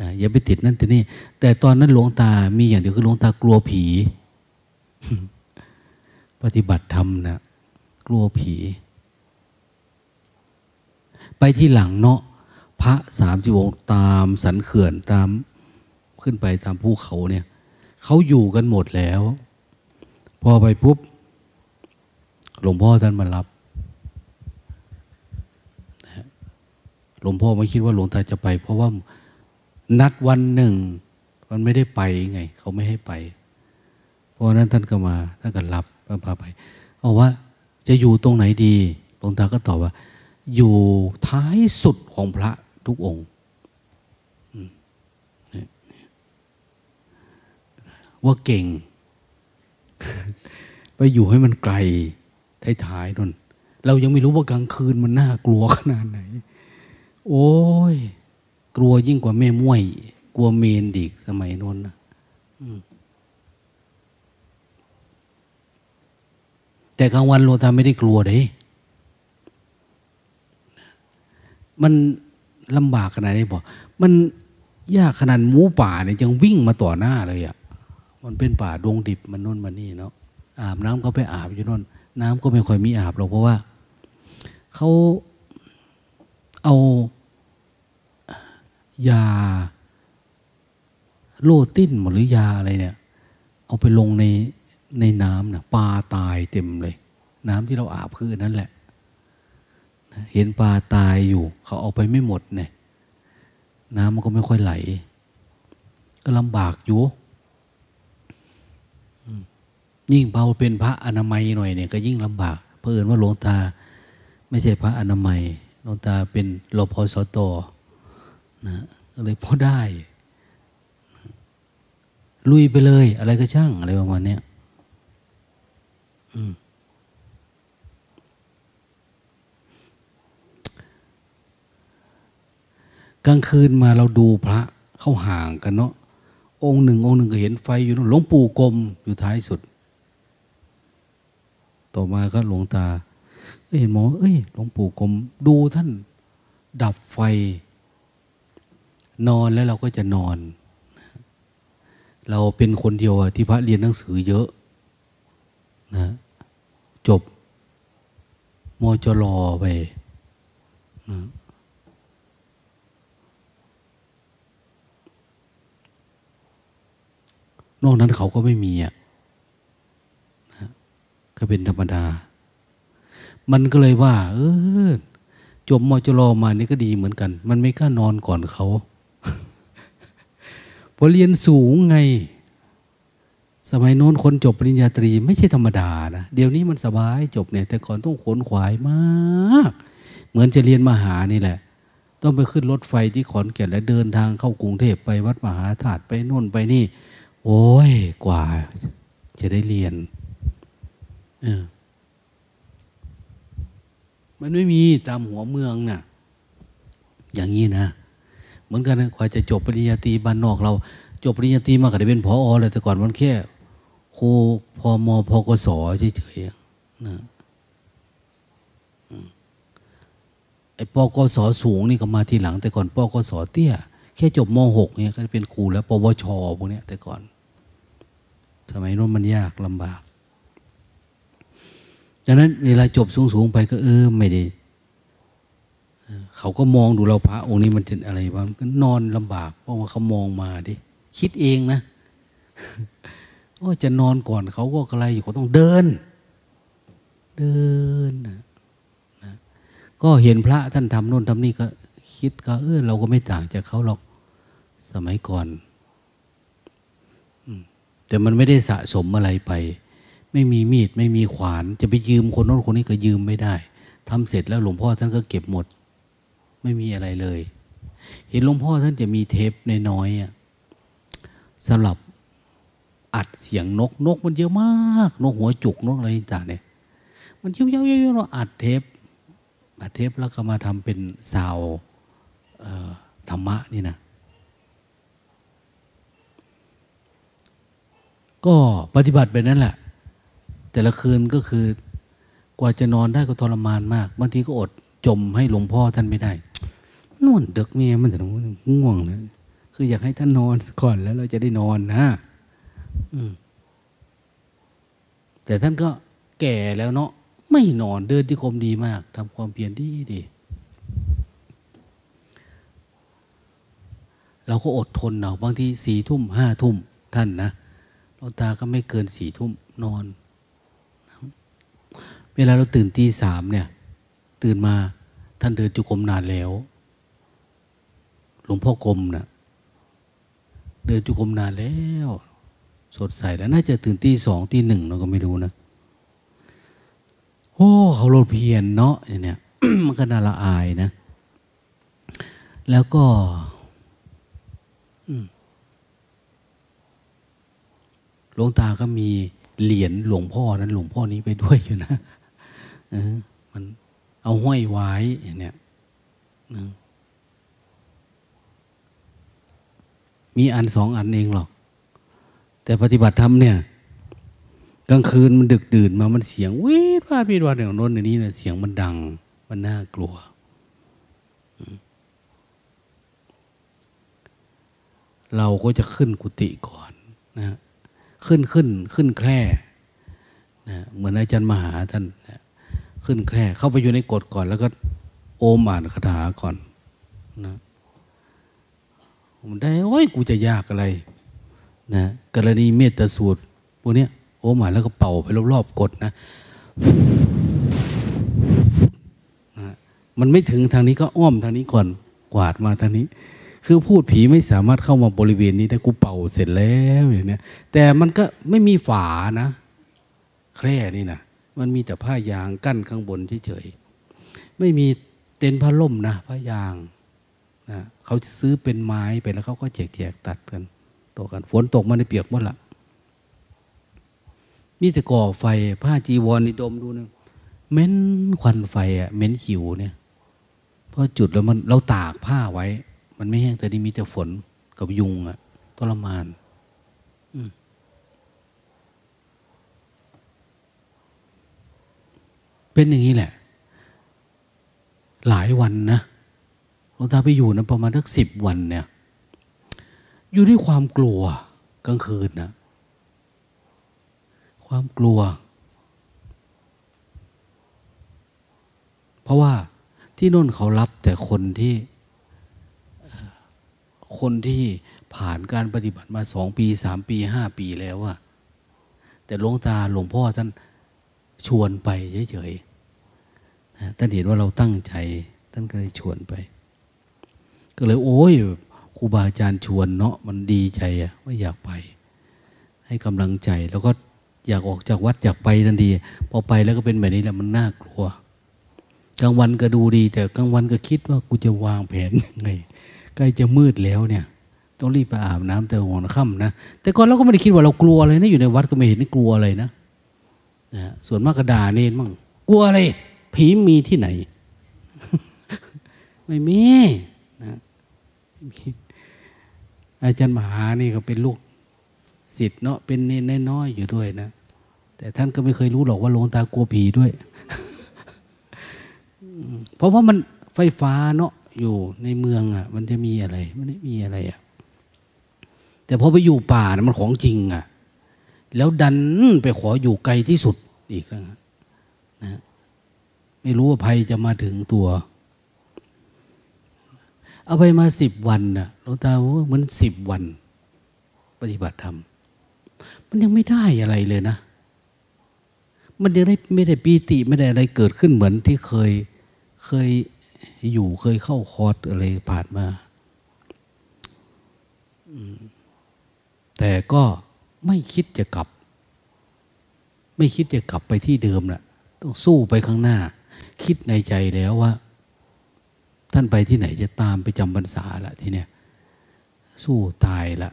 นะอย่าไปติดนั่นแต่นี่ แต่ตอนนั้นหลวงตามีอย่างเดียวคือหลวงตากลัวผี ปฏิบัติธรรมนะกลัวผี ไปที่หลังเนาะพระสามจิวงตามสันเขื่อนตามขึ้นไปตามภูเขาเนี่ย เขาอยู่กันหมดแล้ว พอไปปุ๊บ หลวงพ่อท่านมารับหลวงพ่อไม่คิดว่าหลวงตาจะไป เพราะว่านัดวันหนึ่ง มันไม่ได้ไปไง เขาไม่ให้ไป เพราะนั้นท่านก็มาท่านก็รับพาไปเอาว่า จะอยู่ตรงไหนดีหลวงตาก็ตอบว่า อยู่ท้ายสุดของพระทุกองค์ ว่าเก่ง ไปอยู่ให้มันไกลท้ายๆนนเรายังไม่รู้ว่ากลางคืนมันน่ากลัวขนาดไหน โอ้ย กลัวยิ่งกว่าแม่ม้วย กลัวเมนดีกสมัยนนนะแต่กลางวันโลตาไม่ได้กลัวเลยมันลำบากขนาดไหนบอก มันยากขนาดหมูป่าเนี่ยยังวิ่งมาต่อหน้าเลยอะ่ะ มันเป็นป่าดงดิบมันนู่นมานี่เนาะอาบน้ำก็ไปอาบอยู่นู่นน้ำก็ไม่ค่อยมีอาบหรอกเพราะว่าเขาเอายาโลติ้นหรือยาอะไรเนี่ย เอาไปลงในในน้ำนะปลาตายเต็มเลย น้ำที่เราอาบคือนั่นแหละ เห็นปลาตายอยู่ เขาเอาไปไม่หมดเนี่ย น้ำมันก็ไม่ค่อยไหล ก็ลำบากอยู่ ยิ่งเบาเป็นพระอนามัยหน่อยเนี่ยก็ยิ่งลำบากเพื่อนว่าหลวงตา ไม่ใช่พระอนามัยหลวงตาเป็นรพสตนะก็เลยพอได้ ลุยไปเลย อะไรก็ช่างอะไรประมาณนี้กลางคืนมาเราดูพระเข้าห่างกันเนาะองค์หนึ่ง องค์หนึ่งก็เห็นไฟอยู่หลวงปู่กรมอยู่ท้ายสุด ต่อมาก็หลวงตาเห็นหมอเอ้ยหลวงปู่กรมดูท่าน ดับไฟ นอนแล้วเราก็จะนอน เราเป็นคนเดียวที่พระเรียนหนังสือเยอะนะจบมจรอไปนะนอกนั้นเขาก็ไม่มีอะนะ ก็เป็นธรรมดา มันก็เลยว่า เออจบมจรมานี่ก็ดีเหมือนกัน มันไม่กล้านอนก่อนเขาพอเรียนสูงไง สมัยโน้นคนจบปริญญาตรี ไม่ใช่ธรรมดานะเดี๋ยวนี้มันสบายจบเนี่ย แต่ก่อนต้องขนขวายมาก เหมือนจะเรียนมหานี่แหละ ต้องไปขึ้นรถไฟที่ขอนแก่นแล้วเดินทางเข้ากรุงเทพไปวัดมหาธาตุไปโน่นไปนี่ โอ้ยกว่า จะได้เรียน มันไม่มีตามหัวเมืองนะ่ะ อย่างนี้นะ เหมือนกันนะกว่าจะจบปริญญาตรีบ้านนอกเรา จบปริญญาตรีมาก็ได้เป็นพออเลยแต่ก่อนมันแค่ครูพอมพกศเฉยๆนะไอ้ปกศสูงนี่ก็มาทีหลัง แต่ก่อนปกศเตี้ย แค่จบมหกเนี่ยก็เป็นครูแล้ว ปวชพวกนี้แต่ก่อน สมัยนู้นมันยากลำบาก ดังนั้นเวลาจบสูงๆไปก็เออไม่ได้เขาก็มองดูเราพระองค์นี้มันเป็นอะไรวะก็นอนลำบาก เพราะว่าเขามองมาดิคิดเองนะว่าจะนอนก่อนเขาก็อะไรอยู่ก็ต้องเดิน เดินนะก็เห็นพระท่านทำโน่นทำนี่ก็คิดก็เออเราก็ไม่ต่างจากเขาหรอกสมัยก่อนแต่มันไม่ได้สะสมอะไรไป ไม่มีมีดไม่มีขวาน จะไปยืมคนโน้นคนนี้ก็ยืมไม่ได้ทำเสร็จแล้วหลวงพ่อท่านก็เก็บหมด ไม่มีอะไรเลย เห็นหลวงพ่อท่านจะมีเทปในน้อยสำหรับอัดเสียงนกนกมันเยอะมากนกหัวจุกนกอะไรต่างเนี่ยมันเยอะๆๆเราอัดเทปอัดเทปแล้วก็มาทำเป็นซาวธรรมะนี่นะก็ปฏิบัติไปนั่นแหละ แต่ละคืนก็คือกว่าจะนอนได้ก็ทรมานมากบางทีก็อดจมให้หลวงพ่อท่านไม่ได้น่นเด็กเมียมันแต่ง่วงนะคืออยากให้ท่านนอนก่อนแล้วเราจะได้นอนนะแต่ท่านก็แก่แล้วเนาะไม่นอนเดินที่คมดีมากทำความเพียรดีดีเราก็อดทนเนาะบางทีสี่ทุ่มห้าทุ่มท่านนะลตาก็ไม่เกินสี่ทุ่มนอน เวลาเราตื่นตีสามเนี่ย ตื่นมาท่านเดินจุกรมนานแล้ว หลวงพ่อกรมนะ่ะเดินจุกรมนานแล้ว สดใสแล้ว น่าจะตื่นตีสองตีหนึ่งเราก็ไม่รู้นะโอ้เขาโลดเพียนเนาะอย่างเนี้ยมันก็น่าละอายนะ แล้วก็หลวงตาก็มีเหรียญหลวงพ่อนั้น หลวงพ่อนี้ไปด้วยอยู่นะ มันเอาห้อยไว้อย่างเนี้ยมีอันสองอันเองหรอก แต่ปฏิบัติธรรมเนี่ยกลางคืนมันดึกดื่นมามันเสียงวีดว่าวีดว่าอย่างโน้นอย่างนี้เนี่ยเสียงมันดัง มันน่ากลัว เราก็จะขึ้นกุฏิก่อนนะขึ้นขึ้นขึ้นแคร่นะเหมือนอาจารย์มหาท่าน ขึ้นแคร่เข้าไปอยู่ในกฎก่อน แล้วก็โอมอ่านคาถาก่อนนะผมได้โอ้ยกูจะยากอะไรนะกรณีเมตตาสูตรพวกนี้โอมอ่านแล้วก็เป่าไปรอบๆกดนะนะมันไม่ถึงทางนี้ก็อ้อมทางนี้ก่อนกวาดมาทางนี้คือพูดผีไม่สามารถเข้ามาบริเวณนี้ได้กูเป่าเสร็จแล้วอย่างเนี้ยแต่มันก็ไม่มีฝานะ แคร่นี่นะ มันมีแต่ผ้ายางกั้นข้างบนเฉยๆไม่มีเต็นท์ผ้าล่มนะผ้ายางนะเขาซื้อเป็นไม้ไปแล้วเขาก็แจกแจกตัดกันตกกัน ฝนตกมาในเปียกหมดละมีแต่ก่อไฟ ผ้าจีวรนี่ดมดูนะเม้นควันไฟอะเม้นหิวเนี่ยพอจุดแล้วมันเราตากผ้าไว้ มันไม่แห้งแต่นี่มีแต่ฝนกับยุงอะทรมาน เป็นอย่างนี้แหละ หลายวันนะหลวงตาไปอยู่นะประมาณสักสิบวันเนี่ย อยู่ด้วยความกลัวกลางคืนนะ ความกลัว เพราะว่าที่น่นเขารับแต่คนที่คนที่ผ่านการปฏิบัติมาสองปีสามปีห้าปีแล้วอะแต่หลวงตาหลวงพ่อท่าน ชวนไปเฉยๆท่านเห็นว่าเราตั้งใจ ท่านก็เลยชวนไป ก็เลยโอ้ยครูบาอาจารย์ชวนเนาะมันดีใจอะว่าอยากไป ให้กำลังใจแล้วก็อยากออกจากวัดอยากไปทันทีพอไปแล้วก็เป็นแบบนี้แหละมันน่ากลัวกลางวันก็ดูดี แต่กลางวันก็คิดว่ากูจะวางแผนยังไงใกล้จะมืดแล้วเนี่ย ต้องรีบไปอาบน้ำแต่หัวค่ำนะแต่ก่อนเราก็ไม่ได้คิดว่าเรากลัวอะไรนะอยู่ในวัดก็ไม่เห็นกลัวอะไรนะ นะส่วนมากกระดาเนนมั่งกลัวอะไร ผีมีที่ไหน ไม่มีนะอาจารย์มหานี่ก็เป็นลูกศิษย์เนาะเป็นเนนน้อยอยู่ด้วยนะแต่ท่านก็ไม่เคยรู้หรอกว่าหลวงตากลัวผีด้วย เพราะว่ามันไฟฟ้าเนาะอยู่ในเมืองอะ มันจะมีอะไร มันไม่มีอะไรอะแต่พอไปอยู่ป่านะมันของจริงอะ แล้วดันไปขออยู่ไกลที่สุดอีกแล้วนะไม่รู้ว่าภัยจะมาถึงตัว เอาไปมาสิบวันนะหลวงตาว่ามันสิบวัน ปฏิบัติธรรม มันยังไม่ได้อะไรเลยนะ มันยังได้ไม่ได้ปีติไม่ได้อะไรเกิดขึ้นเหมือนที่เคยเคยอยู่เคยเข้าคอร์สอะไรผ่านมาแต่ก็ ไม่คิดจะกลับ ไม่คิดจะกลับไปที่เดิมนะต้องสู้ไปข้างหน้า คิดในใจแล้วว่า ท่านไปที่ไหนจะตามไปจำพรรษาละทีเนี้ยสู้ตายละ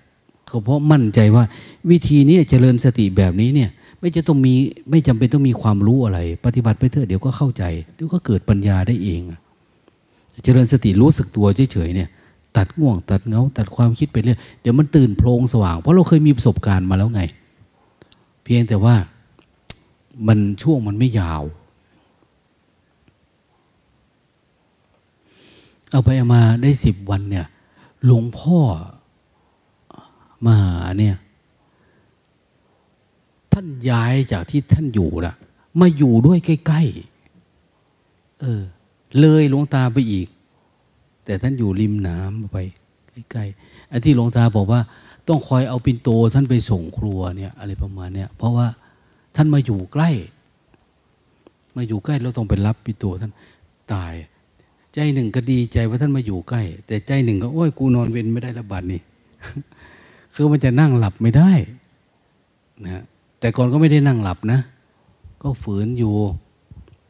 เขาเพราะมั่นใจว่า วิธีนี้เจริญสติแบบนี้เนี่ย ไม่จะต้องมีไม่จำเป็นต้องมีความรู้อะไร ปฏิบัติไปเถอะเดี๋ยวก็เข้าใจเดี๋ยวก็เกิดปัญญาได้เอง เจริญสติรู้สึกตัวเฉยๆเนี่ย ตัดง่วง ตัดเงาตัดความคิดไปเรื่อยเดี๋ยวมันตื่นโพลงสว่าง เพราะเราเคยมีประสบการณ์มาแล้วไง เพียงแต่ว่ามันช่วงมันไม่ยาว เอาไปเอามาได้สิบวันเนี่ยหลวงพ่อมาเนี่ย ท่านย้ายจากที่ท่านอยู่นะมาอยู่ด้วยใกล้ๆเออ เลยหลวงตาไปอีก แต่ท่านอยู่ริมน้ำไปใกล้ๆอันที่หลวงตาบอกว่า ต้องคอยเอาปินโตท่านไปส่งครัวเนี่ยอะไรประมาณเนี้ยเพราะว่าท่านมาอยู่ใกล้ มาอยู่ใกล้เราต้องไปรับปินโตท่านตาย ใจหนึ่งก็ดีใจว่าท่านมาอยู่ใกล้ แต่ใจหนึ่งก็โอ้ยกูนอนเว้นไม่ได้ละบาดนี่คือมันจะนั่งหลับไม่ได้นะแต่ก่อนก็ไม่ได้นั่งหลับนะ ก็ฝืนอยู่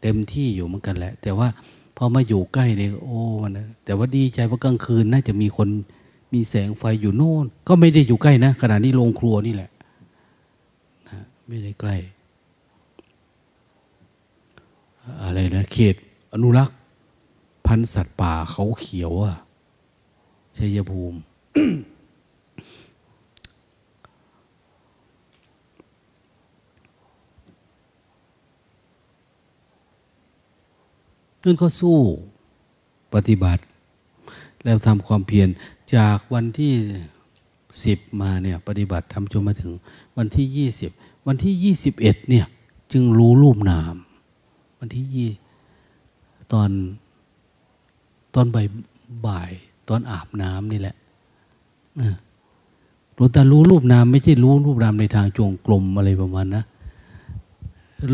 เต็มที่อยู่เหมือนกันแหละ แต่ว่า อมาอยู่ใกล้เนี่ยโอ้นะแต่ว่าดีใจว่ากลางคืนน่าจะมีคนมีแสงไฟอยู่โน่น ก็ไม่ได้อยู่ใกล้นะขณะนี้โรงครัวนี่แหละไม่ได้ใกล้ อะไรนะเขตอนุรักษ์ พันธุ์สัตว์ป่าเขาเขียวอะชัยภูมิ นั่นก็สู้ปฏิบัติ แล้วทำความเพียรจากวันที่สิบมาเนี่ยปฏิบัติทำจนมาถึง วันที่ยี่สิบวันที่ยี่สิบเอ็ดเนี่ยจึงรู้รูปนาม วันที่ยี่ตอนตอนบ่ายบ่าย ตอนอาบน้ำนี่แหละรู้แต่รู้รูปนาม ไม่ใช่รู้รูปนามในทางจงกรมอะไรประมาณนะ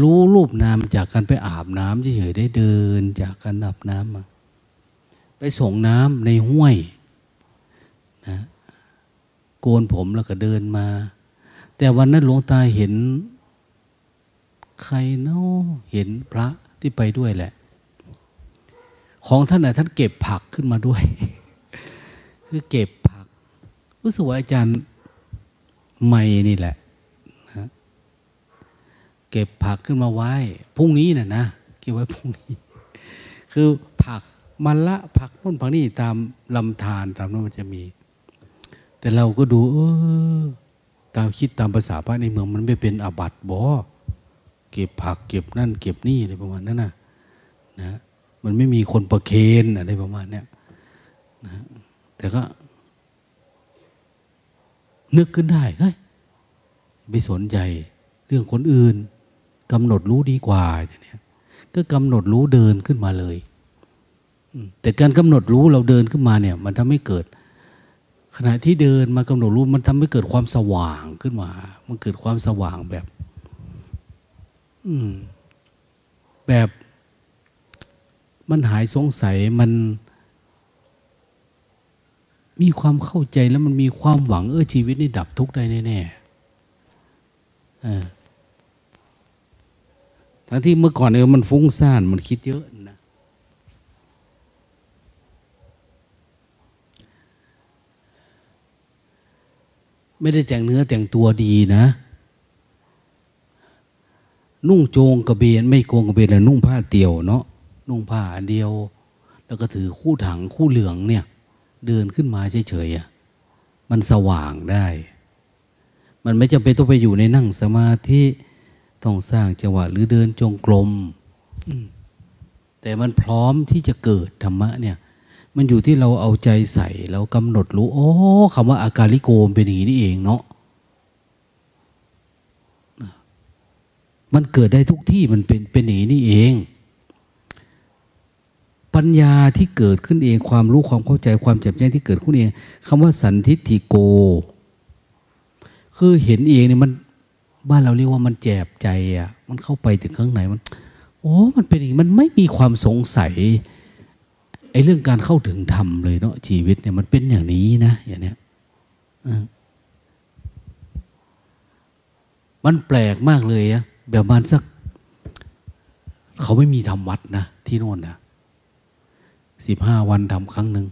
รู้รูปนามจากการไปอาบน้ำเฉยๆได้เดิน จากการอาบน้ำมาไปส่งน้ำในห้วยนะโกนผมแล้วก็เดินมา แต่วันนั้นหลวงตาเห็น ใครเนาะเห็นพระที่ไปด้วยแหละ ของท่านน่ะท่านเก็บผักขึ้นมาด้วย คือเก็บผักรู้สึกว่าอาจารย์ไม่นี่แหละ เก็บผักขึ้นมาไว้พรุ่งนี้น่ะนะเก็บไว้พรุ่งนี้ คือผักมันละผักนู่นผักนี่ตามลำธารตามนั้นมันจะมี แต่เราก็ดูเออตามคิดตามภาษาพระในเมืองมันไม่เป็นอาบัติบอเก็บผักเก็บนั่น เก็บนี่อะไรประมาณนั้นนะนะมันไม่มีคนประเคนอะไรประมาณเนี้ยนะแต่ก็ นึกขึ้นได้เฮ้ยไม่สนใจเรื่องคนอื่น กำหนดรู้ดีกว่าอย่างนี้ก็กำหนดรู้เดินขึ้นมาเลยแต่การกำหนดรู้เราเดินขึ้นมาเนี่ย มันทำให้เกิด ขณะที่เดินมากำหนดรู้มันทำให้เกิดความสว่างขึ้นมา มันเกิดความสว่างแบบแบบมันหายสงสัยมันมีความเข้าใจแล้วมันมีความหวัง เออชีวิตนี่ดับทุกข์ได้แน่ๆ ทั้งที่เมื่อก่อนเออมันฟุ้งซ่านมันคิดเยอะนะ ไม่ได้แต่งเนื้อแต่งตัวดีนะ นุ่งโจงกระเบนไม่โกงกระเบนแล้วนุ่งผ้าเตี่ยวเนาะนุ่งผ้าอันเดียว แล้วก็ถือคู่ถังคู่เหลืองเนี่ย เดินขึ้นมาเฉยๆมันสว่างได้ มันไม่จำเป็นต้องไปอยู่ในนั่งสมาธิ ต้องสร้างจังหวะหรือเดินจงกรมแต่มันพร้อมที่จะเกิดธรรมะเนี่ย มันอยู่ที่เราเอาใจใส่เรากำหนดรู้โอ้คำว่าอาการลิโกมเป็นอย่างนี้นี่เองเนาะมันเกิดได้ทุกที่มันเป็นเป็นอย่างนี้นี่เอง ปัญญาที่เกิดขึ้นเองความรู้ความเข้าใจความแจ่มแจ้งที่เกิดขึ้นเองคำว่าสันทิฏฐิโก คือเห็นเองเนี่ยมัน บ้านเราเรียกว่ามันแจบใจอะ มันเข้าไปถึงข้างในมัน โอ้มันเป็นอย่างมันไม่มีความสงสัยไอ้เรื่องการเข้าถึงธรรมเลยเนาะชีวิตเนี่ยมันเป็นอย่างนี้นะอย่างเนี้ยมันแปลกมากเลยอะแบบมันสัก เขาไม่มีทำวัดนะที่โน่นนะสิบห้าวันทำครั้งหนึ่ง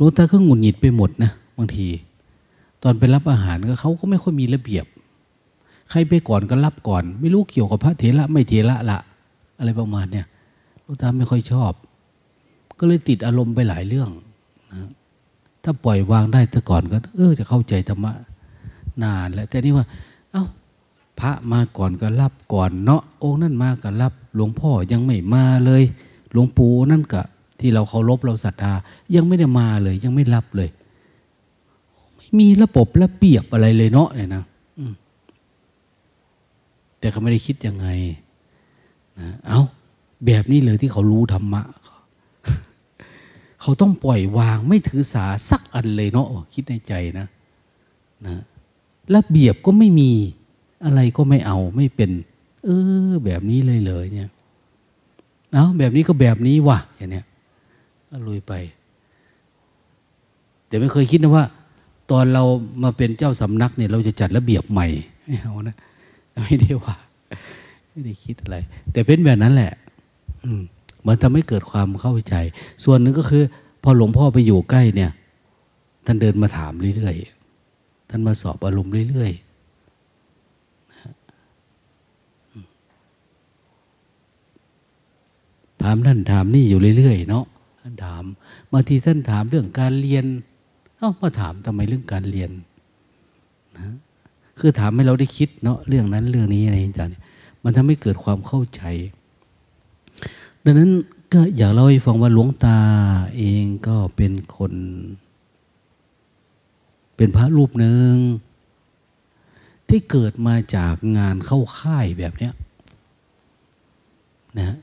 ลวงตาก็หงุดหงิดไปหมดนะบางที ตอนไปรับอาหารก็เขาก็ไม่ค่อยมีระเบียบ ใครไปก่อนก็รับก่อน ไม่รู้เกี่ยวกับพระเถระไม่เถระละ อะไรประมาณเนี่ยลวงตาไม่ค่อยชอบ ก็เลยติดอารมณ์ไปหลายเรื่องนะถ้าปล่อยวางได้แต่ก่อนก็ เออจะเข้าใจธรรมะนานแล้วแต่นี่ว่า เอา้าพระมาก่อนก็รับก่อนเนาะองค์นั่นมาก็รับ หลวงพ่อยังไม่มาเลย หลวงปู่นั่นก็ ที่เราเคารพเราศรัทธา ยังไม่ได้มาเลย ยังไม่รับเลย ไม่มีระบบระเบียบอะไรเลยเนาะเนี่ยนะแต่เขาไม่ได้คิดยังไงนะเอาแบบนี้เลยที่เขารู้ธรรมะ เขาต้องปล่อยวางไม่ถือสาสักอันเลยเนาะคิดในใจนะนะระเบียบก็ไม่มีอะไรก็ไม่เอาไม่เป็น เออ แบบนี้เลยเลยเนี่ย เอาแบบนี้ก็แบบนี้ว่ะอย่างเนี้ย ลุยไป แต่ไม่เคยคิดนะว่า ตอนเรามาเป็นเจ้าสำนักเนี่ยเราจะจัดระเบียบใหม่ไม่เอานะไม่ได้ว่า ไม่ได้คิดอะไร แต่เป็นแบบนั้นแหละ อืมมันทำให้เกิดความเข้าใจ ส่วนหนึ่งก็คือ พอหลวงพ่อไปอยู่ใกล้เนี่ย ท่านเดินมาถามเรื่อยๆ ท่านมาสอบอารมณ์เรื่อยๆ ถามท่านถามนี่อยู่เรื่อยๆ เนาะานถามบางทีท่านถามเรื่องการเรียน เอ้ามาถามทำไมเรื่องการเรียนนะคือถามให้เราได้คิดเนาะเรื่องนั้นเรื่องนี้อะไรอย่างเงี้ยมันทำให้เกิดความเข้าใจ ดังนั้นก็อยากเล่าให้ฟังว่าหลวงตาเองก็เป็นคน เป็นพระรูปหนึ่งที่เกิดมาจากงานเข้าค่ายแบบเนี้ยนะ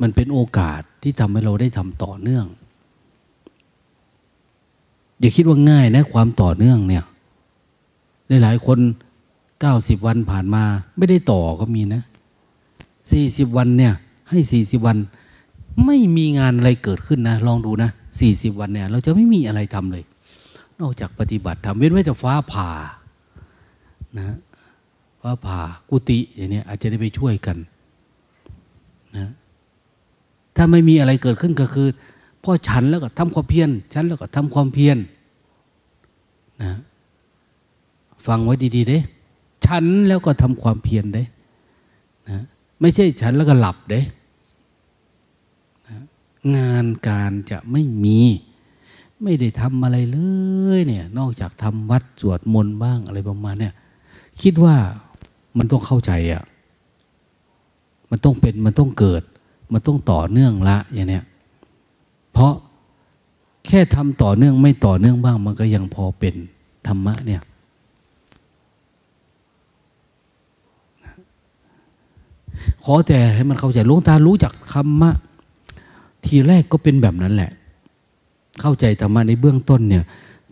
มันเป็นโอกาส ที่ทำให้เราได้ทำต่อเนื่อง อย่าคิดว่าง่ายนะความต่อเนื่องเนี่ยหลายๆคนเก้าสิบวันผ่านมา ไม่ได้ต่อก็มีนะสี่สิบวันเนี่ย ให้สี่สิบวัน ไม่มีงานอะไรเกิดขึ้นนะ ลองดูนะสี่สิบวันเนี่ย เราจะไม่มีอะไรทำเลย นอกจากปฏิบัติทำเว้นไว้แต่ฟ้าผ่านะฟ้าผ่ากุฏิอย่างนี้อาจจะได้ไปช่วยกัน นะ ถ้าไม่มีอะไรเกิดขึ้นก็คือพ่อฉันแล้วก็ทำความเพียรฉันแล้วก็ทำความเพียรนะฟังไว้ดีๆเด้ฉันแล้วก็ทำความเพียรเด้นะไม่ใช่ฉันแล้วก็หลับเด้นะงานการจะไม่มี ไม่ได้ทำอะไรเลยเนี่ย นอกจากทำวัดสวดมนต์บ้างอะไรประมาณเนี่ยคิดว่ามันต้องเข้าใจอะ่ะมันต้องเป็นมันต้องเกิด มันต้องต่อเนื่องละอย่างเนี้ยเพราะแค่ทำต่อเนื่องไม่ต่อเนื่องบ้าง มันก็ยังพอเป็นธรรมะเนี่ยขอแต่ให้มันเข้าใจลุงตารู้จักคำมะ ทีแรกก็เป็นแบบนั้นแหละ เข้าใจธรรมะในเบื้องต้นเนี่ย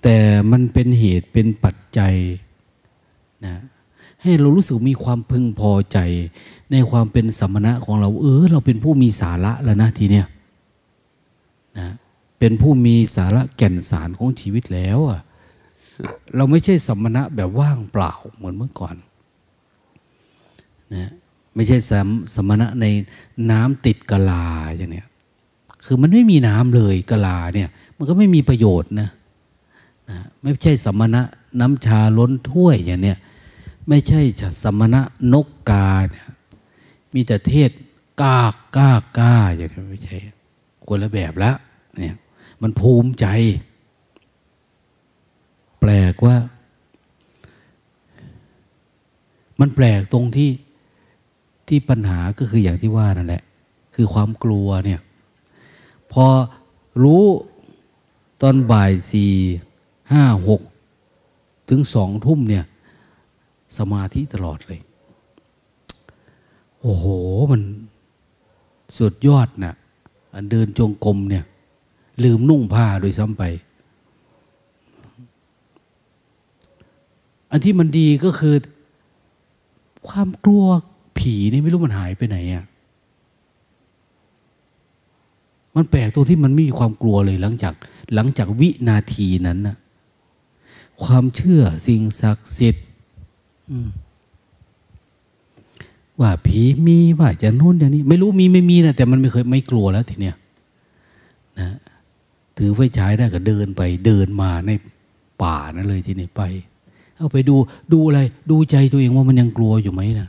แต่มันเป็นเหตุเป็นปัจจัยนะให้เรารู้สึกมีความพึงพอใจ ในความเป็นสมณะของเรา เออ เราเป็นผู้มีสาระแล้วนะทีเนี้ยนะเป็นผู้มีสาระแก่นสารของชีวิตแล้วอะเราไม่ใช่สมณะแบบว่างเปล่าเหมือนเมื่อก่อนนะไม่ใช่สมสมณะในน้ำติดกะลาอย่างเนี้ยคือมันไม่มีน้ำเลยกะลาเนี่ย มันก็ไม่มีประโยชน์นะนะไม่ใช่สมณะน้ำชาล้นถ้วยอย่างเนี้ยไม่ใช่สมณะนกกาเนี่ย มีแต่เทศกากกากกาอย่างนี้ไม่ใช่คนละแบบละเนี่ยมันภูมิใจ แปลกว่า มันแปลกตรงที่ที่ปัญหาก็คืออย่างที่ว่านั่นแหละ คือความกลัวเนี่ย พอรู้ตอนบ่ายสี่ห้าหกถึงสองทุ่มเนี่ย สมาธิตลอดเลย โอ้โหมันสุดยอดนะ่ะอันเดินจงกรมเนี่ย ลืมนุ่งผ้าโดยซ้ำไป อันที่มันดีก็คือ ความกลัวผีนี่ไม่รู้มันหายไปไหนอะ่ะมันแปลกตรงที่มันไม่มีความกลัวเลยหลังจาก หลังจากวินาทีนั้นนะความเชื่อสิ่งศักดิ์สิทธิ์ ว่าผีมีว่าจะนู่นอย่างนี้ ไม่รู้มีไม่มีนะแต่มันไม่เคยไม่กลัวแล้วทีเนี้ยนะถือไฟฉายได้ก็เดินไป เดินมาในป่านั่นเลยทีนี้ไป เอาไปดูดูอะไร ดูใจตัวเองว่ามันยังกลัวอยู่ไหมนะ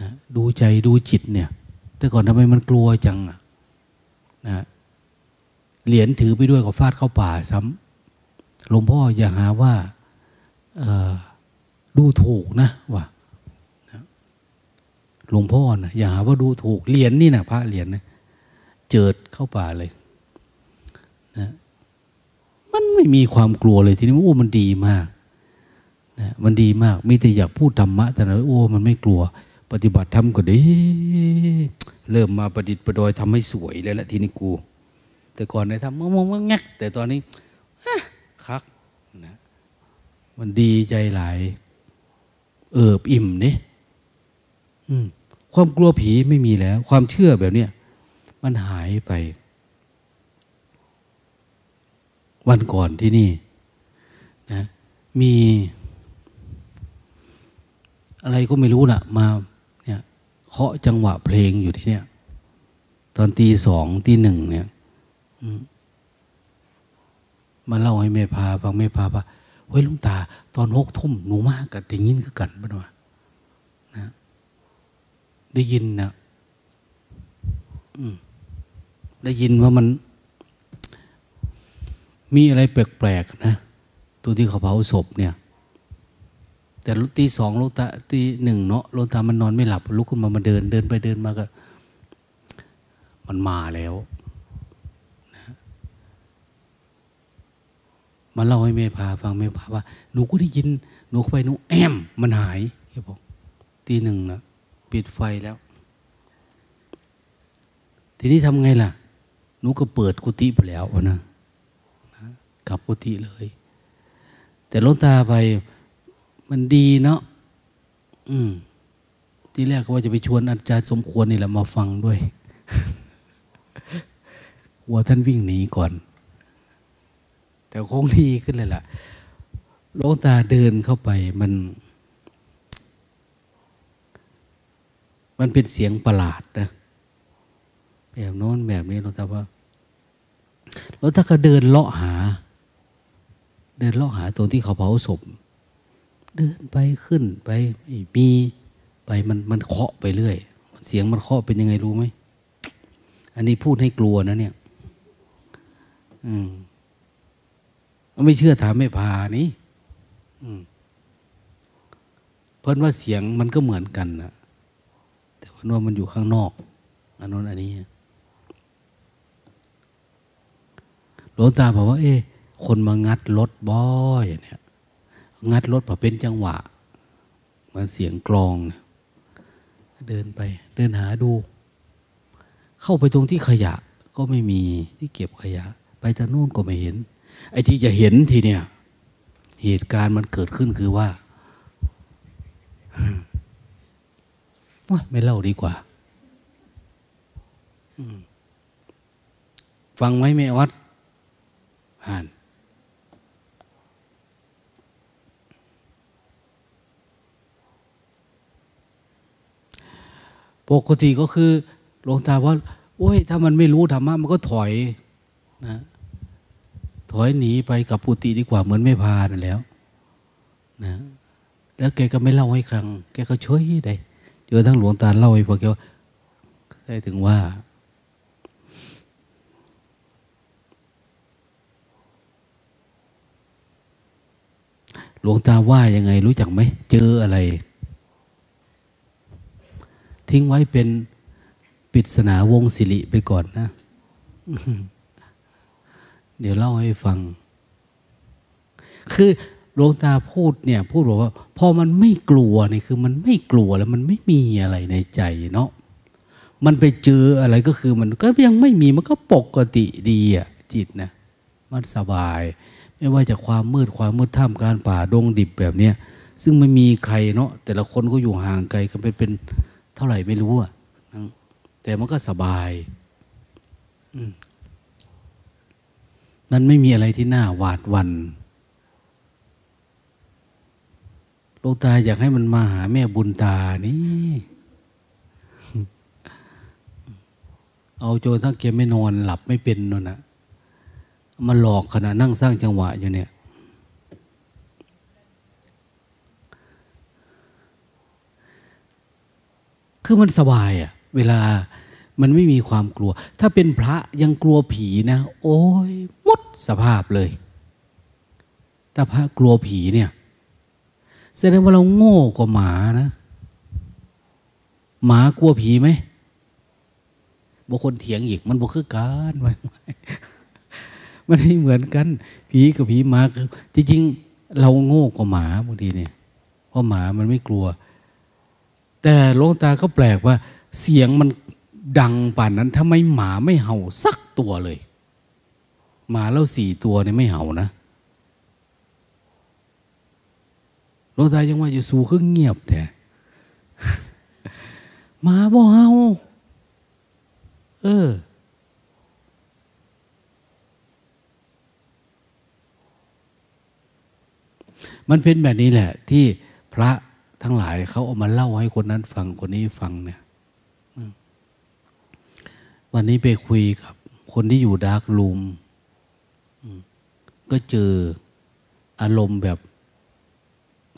นะดูใจดูจิตเนี่ย แต่ก่อนทำไมมันกลัวจังอะนะเหรียญถือไปด้วยก็ฟาดเข้าป่าซ้ำหลวงพ่ออย่าหาว่าดูถูกนะว่า หลวงพ่อนะอย่าหาว่าดูถูกเหรียญนี่นะพระเหรียญนะเจิดเข้าป่าเลยนะมันไม่มีความกลัวเลยทีนี้โอ้มันดีมากนะมันดีมาก มีแต่อยากพูดธรรมะ แต่นะโอ้มันไม่กลัว ปฏิบัติธรรมก็ดี เริ่มมาประดิษฐ์ประดอยทำให้สวยแล้วละทีนี้กู แต่ก่อนในทำมองมองงักแต่ตอนนี้คักนะมันดีใจหลาย เอิบอิ่มเนี่ย ความกลัวผีไม่มีแล้ว ความเชื่อแบบเนี้ยมันหายไป วันก่อนที่นี่นะมี อะไรก็ไม่รู้นะ่ะ มาเนี่ยเคาะจังหวะเพลงอยู่ที่เนี่ยตอนตีสองตีหนึ่งเนี่ยมาเล่าให้แม่พาฟังแม่พาว่าเฮ้ยลุงตา ตอนหกทุ่มหนูมากกับได้ยินก็กันบ้างวะนะ ได้ยินนะได้ยินว่ามัน มีอะไรแปลกๆนะตัวที่เขาเผาศพเนี่ย แต่ตีสองลูกตาตีหนึ่งเนาะลูกตามันนอนไม่หลับลุกขึ้นมามาเดิน เดินไปเดินมาก็ มันมาแล้วมาเล่าให้แม่พาฟังแม่พาว่าหนูก็ได้ยินหนูเข้าไปหนูแอม มันหายแกบอกตีหนึ่งนะ ปิดไฟแล้ว ทีนี้ทำไงล่ะ หนูก็เปิดกุฏิไปแล้วนะกลับกุฏิเลย แต่ลงตาไปมันดีเนาะอืมที่แรกก็ว่าจะไปชวนอาจารย์สมควรนี่แหละมาฟังด้วยวัวท่านวิ่งหนีก่อน แต่คงดีขึ้นเลยล่ะลงตาเดินเข้าไปมัน มันเป็นเสียงประหลาดนะแบบโน้นแบบนี้หลวงตาว่าหลวงตาก็เดินเลาะหา เดินเลาะหาตรงที่เขาเผาศพเดินไปขึ้นไปไม่มีไปมันมันเคาะไปเรื่อย เสียงมันเคาะเป็นยังไงรู้ไหมอันนี้พูดให้กลัวนะเนี่ย อืมไม่เชื่อถามไม่พานี่เพราะว่าเสียงมันก็เหมือนกันนะ แต่เพราะว่ามันอยู่ข้างนอกอันนู้นอันนี้หลวงตาบอกว่า เอ๊คนมางัดรถบ่อยเนี่ยงัดรถพอเป็นจังหวะ มันเสียงกรองเนี่ยเดินไป เดินหาดู เข้าไปตรงที่ขยะ ก็ไม่มีที่เก็บขยะ ไปทางนู้นก็ไม่เห็น ไอ้ที่จะเห็นทีเนี่ย เหตุการณ์มันเกิดขึ้นคือว่า ไม่เล่าดีกว่าฟังไหมแม่วัดอ่านปกติก็คือหลวงตาว่า โอ้ย ถ้ามันไม่รู้ธรรมะมันก็ถอยนะถอยหนีไปกับปุติดีกว่าเหมือนไม่พานั่นแล้ว นะ แล้วแกก็ไม่เล่าให้ฟังแกก็ช่วยได้เจอทั้งหลวงตาเล่าให้ฟังแกว่าได้ถึงว่า หลวงตาว่ายังไงรู้จักไหม เจออะไร ทิ้งไว้เป็นปริศนาวงศิริไปก่อนนะ เดี๋ยวเล่าให้ฟัง คือ หลวงตาพูดเนี่ยพูดบอกว่าพอมันไม่กลัวนี่คือมันไม่กลัวแล้วมันไม่มีอะไรในใจเนาะมันไปเจออะไรก็คือมันก็ยังไม่มีมันก็ปกติดีอะจิตนะมันสบาย ไม่ว่าจะความมืดความมืดท่ามการป่าดงดิบแบบเนี้ยซึ่งไม่มีใครเนาะแต่ละคนก็อยู่ห่างไกลกันเป็นเป็นเท่าไหร่ไม่รู้อะแต่มันก็สบายอืมมันไม่มีอะไรที่น่าหวาดวันโลกตาอยากให้มันมาหาแม่บุญตานี่ เอาโจทั้งเกมไม่นอนหลับไม่เป็นนนนะมาหลอกขณะนั่งสร้างจังหวะอยู่เนี่ย คือมันสบายอะเวลามันไม่มีความกลัว ถ้าเป็นพระยังกลัวผีนะ โอ้ยมดสภาพเลย ถ้าพระกลัวผีเนี่ย แสดงว่าเราโง่กว่าหมานะ หมากลัวผีไหมบางคนเถียงอีกมันบอกคือการมันมันไม่เหมือนกัน ผีกับผีหมาจริงๆเราโง่กว่าหมาบางทีเนี่ยเพราะหมามันไม่กลัว แต่ลงตาก็แปลกว่า เสียงมันดังป่านนั้นทำไมหมาไม่เห่าสักตัวเลย หมาแล้วสี่ตัวเนี่ยไม่เห่านะห ลวงตายังว่าอยู่สู่คือเงียบแต่มาบ่เห่าเออ มันเป็นแบบนี้แหละ ที่พระทั้งหลายเขาเอามาเล่าให้คนนั้นฟังคนนี้ฟังเนี่ยวันนี้ไปคุยกับ คนที่อยู่ดาร์กลูมก็เจออารมณ์แบบ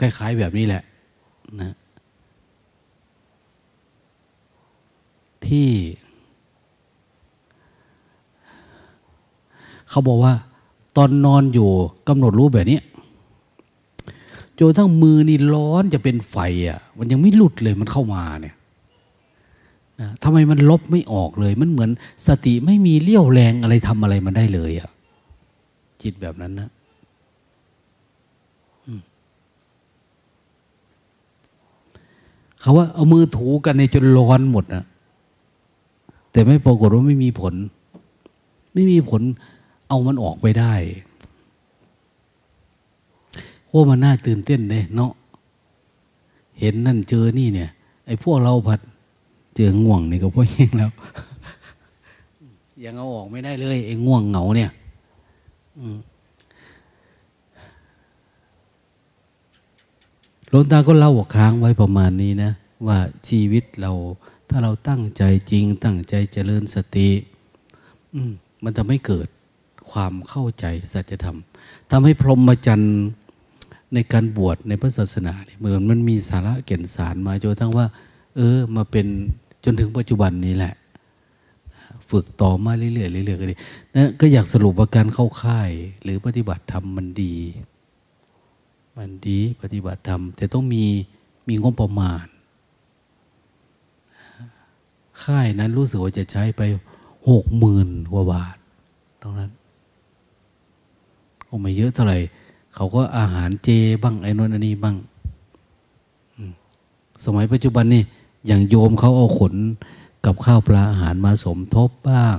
คล้าย ๆ แบบนี้แหละนะที่ เขาบอกว่า ตอนนอนอยู่กำหนดรู้แบบนี้จนทั้งมือนี่ร้อนจะเป็นไฟอะ มันยังไม่หลุดเลยมันเข้ามาเนี่ยนะทำไมมันลบไม่ออกเลย มันเหมือนสติไม่มีเลี้ยวแรงอะไรทำอะไรมันได้เลยอะ จิตแบบนั้นนะ เขาว่าเอามือถูกันในจนร้อนหมดนะแต่ไม่ปรากฏว่าไม่มีผล ไม่มีผล เอามันออกไปได้โอ้มันน่าตื่นเต้นเลยเนาะเห็นนั่นเจอนี่เนี่ย ไอ้พวกเราผัดเจอง่วงนี่ก็พวกเองแล้ว ยังเอาออกไม่ได้เลยไอ้ง่วงเหงาเนี่ย หลวงตาก็เล่าค้างไว้ประมาณนี้นะ ว่าชีวิตเรา ถ้าเราตั้งใจจริง ตั้งใจเจริญสติมันจะไม่เกิดความเข้าใจสัจธรรมทำให้พรหมจรรย์ในการบวชในพระศาสนาเนี่ยเหมือนมันมีสาระเก่นสารมาจนทั้งว่า เออ มาเป็นจนถึงปัจจุบันนี้แหละ ฝึกต่อมาเรื่อยๆเรื่อยๆก็ดีนะก็อยากสรุปว่าการเข้าค่าย หรือปฏิบัติธรรมมันดี มันดีปฏิบัติธรรม แต่ต้องมีมีงบประมาณ ค่ายนั้นรู้สึกว่าจะใช้ไปหกหมื่นกว่าบาทตรงนั้นก็ไม่เยอะเท่าไหร่ เขาก็อาหารเจบ้างไอ้นนอันนี้บ้าง สมัยปัจจุบันนี่อย่างโยมเขาเอาขนกับข้าวปลาอาหารมาสมทบบ้าง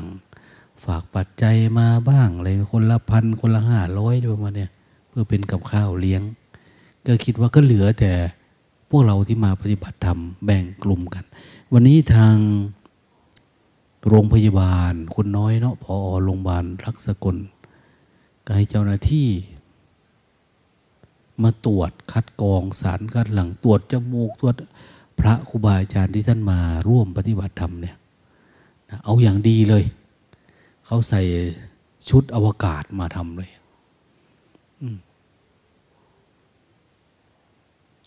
ฝากปัจจัยมาบ้างอะไรคนละพันคนละห้าร้อยประมาณเนี่ยเพื่อเป็นกับข้าวเลี้ยง ก็คิดว่าก็เหลือแต่พวกเราที่มาปฏิบัติธรรมแบ่งกลุ่มกัน วันนี้ทางโรงพยาบาลคุณน้อยเนาะพอโรงพยาบาลรักษกลก็ให้เจ้าหน้าที่ มาตรวจคัดกรองสารคัดหลังตรวจจมูกตรวจพระครูบาอาจารย์ที่ท่านมาร่วมปฏิบัติธรรมเนี่ยเอาอย่างดีเลย เขาใส่ชุดอวกาศมาทำเลย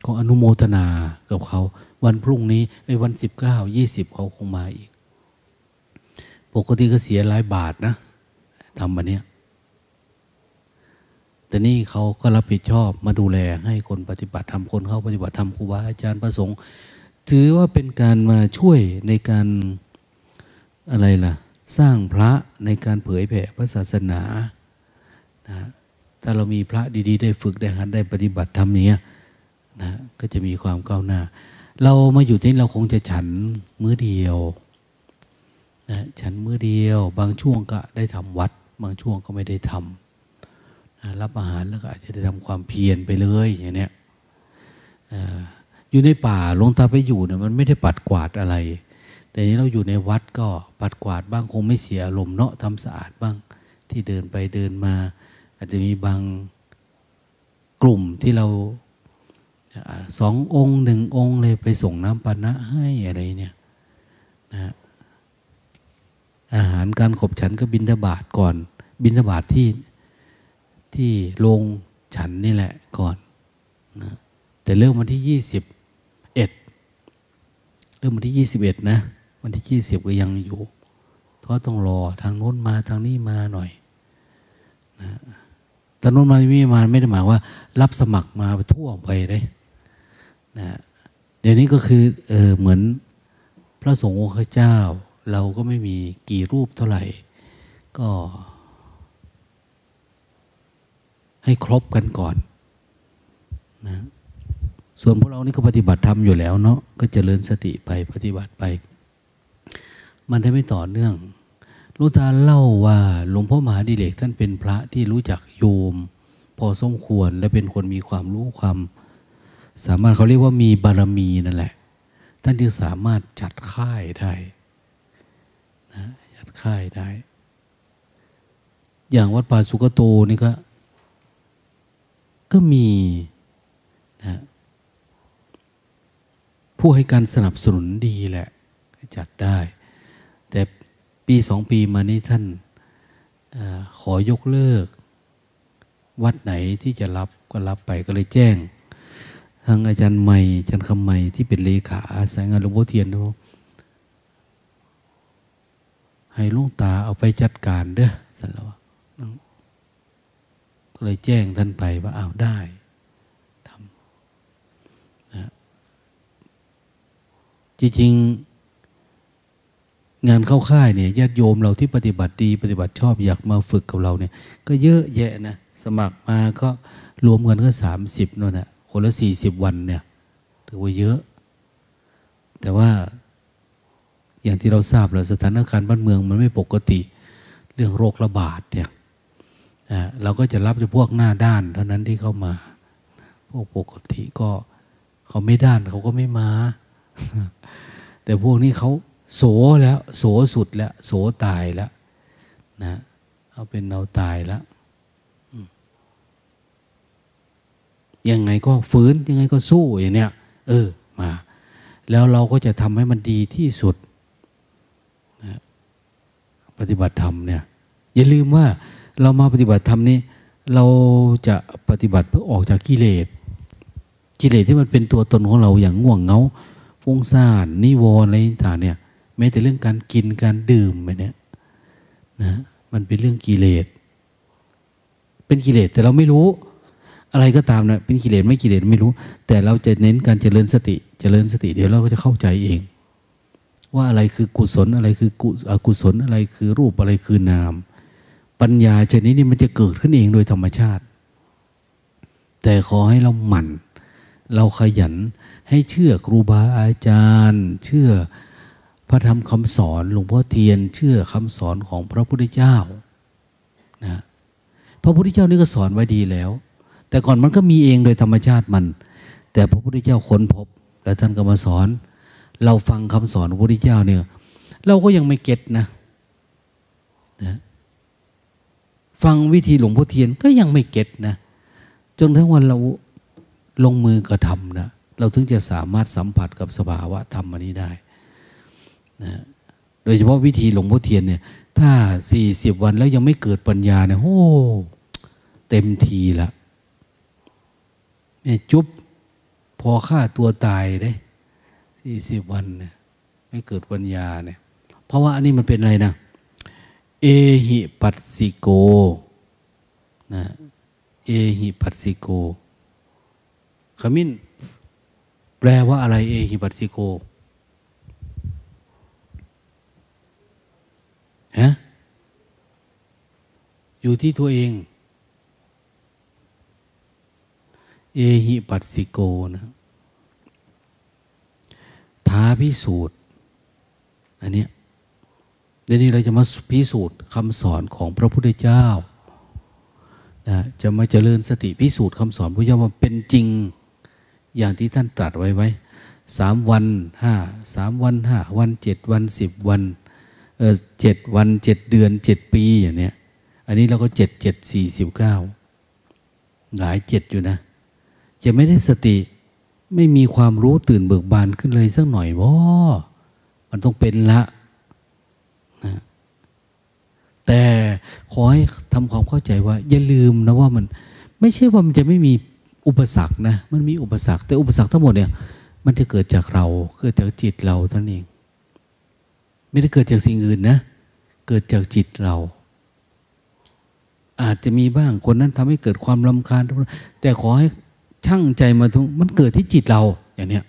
ก็อนุโมทนากับเขา วันพรุ่งนี้ไอ้วันสิบเก้ายี่สิบเขาคงมาอีก ปกติก็เสียหลายบาทนะทำวันนี้แต่นี่เขาก็รับผิดชอบมาดูแลให้คนปฏิบัติธรรมคนเข้าปฏิบัติธรรมครูบาอาจารย์ประสงค์ ถือว่าเป็นการมาช่วยในการอะไรล่ะ สร้างพระในการเผยแผ่พระศาสนานะถ้าเรามีพระดี ๆ ได้ฝึกได้หัดได้ปฏิบัติธรรมเนี้ย นะก็จะมีความก้าวหน้า เรามาอยู่ที่เราคงจะฉันมื้อเดียวนะฉันมื้อเดียว บางช่วงก็ได้ทำวัด บางช่วงก็ไม่ได้ทำรับอาหารแล้วก็อาจจะได้ทำความเพียรไปเลยอย่างเนี้ยอยู่ในป่าลงตาไปอยู่เนี่ยมันไม่ได้ปัดกวาดอะไร แต่นี้เราอยู่ในวัดก็ปัดกวาดบ้างคงไม่เสียอารมณ์เนาะทำสะอาดบ้าง ที่เดินไปเดินมา อาจจะมีบางกลุ่มที่เรา สององค์หนึ่งองค์เลยไปส่งน้ำปานะให้อะไรเนี่ยนะอาหารการขบฉันก็บินทบาทก่อน บินทบาทที่ที่ลงฉันนี่แหละก่อนนะแต่เริ่มวันที่ยี่สิบเอ็ดเริ่มวันที่ยี่สิบเอ็ดนะ วันที่ยี่สิบก็ยังอยู่ เพราะต้องรอทางโน้นมาทางนี้มาหน่อยนะทางโน้นมาไม่มาไม่ได้หมายว่า รับสมัครมาไปทั่วไปเลย นะเดี๋ยวนี้ก็คือเออเหมือนพระสงฆ์องค์เจ้า เราก็ไม่มีกี่รูปเท่าไหร่ ก็ ให้ครบกันก่อนนะส่วนพวกเรานี่ก็ปฏิบัติธรรมอยู่แล้วเนาะก็เจริญสติไปปฏิบัติไป มันได้ไม่ต่อเนื่องลุตาเล่าว่าหลวงพ่อมหาดิเลกท่านเป็นพระที่รู้จักโยม พอสมควรและเป็นคนมีความรู้ความ สามารถเขาเรียกว่ามีบารมีนั่นแหละ ท่านจึงสามารถจัดค่ายได้นะจัดค่ายได้ อย่างวัดป่าสุกโตนี่ก็ ก็มีนะผู้ให้การสนับสนุนดีแหละ จัดได้ แต่ปีสองปีมานี้ท่านอขอยกเลิก วัดไหนที่จะรับก็รับไปก็เลยแจ้ง ทางอาจารย์ใหม่อาจารย์คำใหม่ที่เป็นเลขาสายงานหลวงพ่อเทียนเขาให้ลุงตาเอาไปจัดการเด้อสันแล้วก็เลยแจ้งท่านไปว่าอ้าวได้ทำนะจริงๆงานเข้าค่ายเนี่ยญาติโยมเราที่ปฏิบัติดี ปฏิบัติชอบอยากมาฝึกกับเราเนี่ย ก็เยอะแยะนะ สมัครมาก็รวมกันก็สามสิบนั่นแหละ คนละสี่สิบวันเนี่ยถือว่าเยอะ แต่ว่าอย่างที่เราทราบแล้วสถานการณ์บ้านเมืองมันไม่ปกติ เรื่องโรคระบาดเนี่ยเราก็จะรับเฉพาะหน้าด้านเท่านั้นที่เข้ามา พวกปกติก็เขาไม่ด้านเขาก็ไม่มา แต่พวกนี้เขาโสแล้ว โสสุดแล้ว โสตายแล้วนะเอาเป็นเอาตายแล้ว ยังไงก็ฟื้นยังไงก็สู้อย่างเนี้ยเออมา แล้วเราก็จะทำให้มันดีที่สุดนะปฏิบัติธรรมเนี่ย อย่าลืมว่าเรามาปฏิบัติธรรมนี้ เราจะปฏิบัติเพื่อออกจากกิเลสกิเลสที่มันเป็นตัวตนของเราอย่างง่วงเงาฟุ้งซ่านนิวรณ์อะไรต่างเนี่ยแม้แต่เรื่องการกินการดื่มไปเนี่ยนะมันเป็นเรื่องกิเลสเป็นกิเลสแต่เราไม่รู้ อะไรก็ตามนะเป็นกิเลสไม่กิเลสไม่รู้ แต่เราจะเน้นการเจริญสติ เจริญสติเดี๋ยวเราก็จะเข้าใจเอง ว่าอะไรคือกุศลอะไรคือกุอกุศลอะไรคือรูปอะไรคือนาม ปัญญาชนิดนี้มันจะเกิดขึ้นเองโดยธรรมชาติ แต่ขอให้เราหมั่น เราขยันให้เชื่อครูบาอาจารย์ เชื่อพระธรรมคำสอนหลวงพ่อเทียน เชื่อคำสอนของพระพุทธเจ้านะพระพุทธเจ้านี่ก็สอนไว้ดีแล้ว แต่ก่อนมันก็มีเองโดยธรรมชาติมัน แต่พระพุทธเจ้าค้นพบ แล้วท่านก็มาสอน เราฟังคำสอนพระพุทธเจ้าเนี่ย เราก็ยังไม่เก็ตนะนะฟังวิธีหลวงพ่อเทียนก็ยังไม่เก็ตนะ จนทั้งวันเราลงมือกระทำนะเราถึงจะสามารถสัมผัสกับสภาวะธรรมอันนี้ได้นะโดยเฉพาะวิธีหลวงพ่อเทียนเนี่ย ถ้าสี่สิบวันแล้วยังไม่เกิดปัญญาเนี่ยโอ้เต็มทีละ ม่จุ๊บพอฆ่าตัวตายเลยสี่สิบวันเนี่ยไม่เกิดปัญญาเนี่ย เพราะว่าอันนี้มันเป็นอะไรนะ เอหิปัสสิโกนะเอหิปัสสิโกขมิ้น แปลว่าอะไร เอหิปัสสิโกฮะอยู่ที่ตัวเอง เอหิปัสสิโกนะท้าพิสูจน์อันนี้เดี๋ยวนี้เราจะมาพิสูจน์คำสอนของพระพุทธเจ้านะจะมาเจริญสติพิสูจน์คำสอนพระเจ้าว่าเป็นจริง อย่างที่ท่านตรัสไว้ไว้สามวันห้าสามวันห้าวันเจ็ดวันสิบวันเออเจ็ดวันเจ็ดเดือนเจ็ดปีอย่างเนี้ย อันนี้เราก็เจ็ดเจ็ดสี่สิบเก้าหลายเจ็ดอยู่นะ จะไม่ได้สติ ไม่มีความรู้ตื่นเบิกบานขึ้นเลยสักหน่อยว่ามันต้องเป็นละนะแต่ขอให้ทำความเข้าใจว่า อย่าลืมนะว่ามัน ไม่ใช่ว่ามันจะไม่มีอุปสรรคนะ มันมีอุปสรรค แต่อุปสรรคทั้งหมดเนี่ย มันจะเกิดจากเรา เกิดจากจิตเราท่านเอง ไม่ได้เกิดจากสิ่งอื่นนะ เกิดจากจิตเรา อาจจะมีบ้างคนนั้นทำให้เกิดความลำคาญแต่ขอให้ ช่างใจมาทุกมันเกิดที่จิตเราอย่างเนี้ย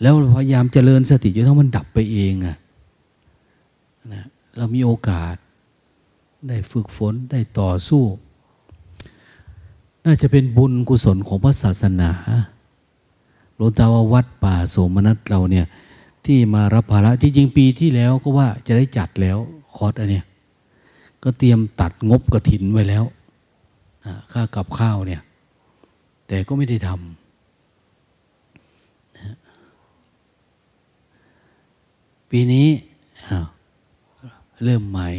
แล้วพยายามเจริญสติจนทั้งมันดับไปเองอะนะเรามีโอกาส ได้ฝึกฝนได้ต่อสู้ น่าจะเป็นบุญกุศลของพระศาสนาหลวงตาว่าวัดป่าโสมนัสเราเนี่ย ที่มารับภาระจริงๆปีที่แล้วก็ว่าจะได้จัดแล้วคอร์สอันเนี้ยก็เตรียมตัดงบกระถินไว้แล้วค่ากับข้าวเนี่ย แต่ก็ไม่ได้ทำปีนี้เริ่มใหม่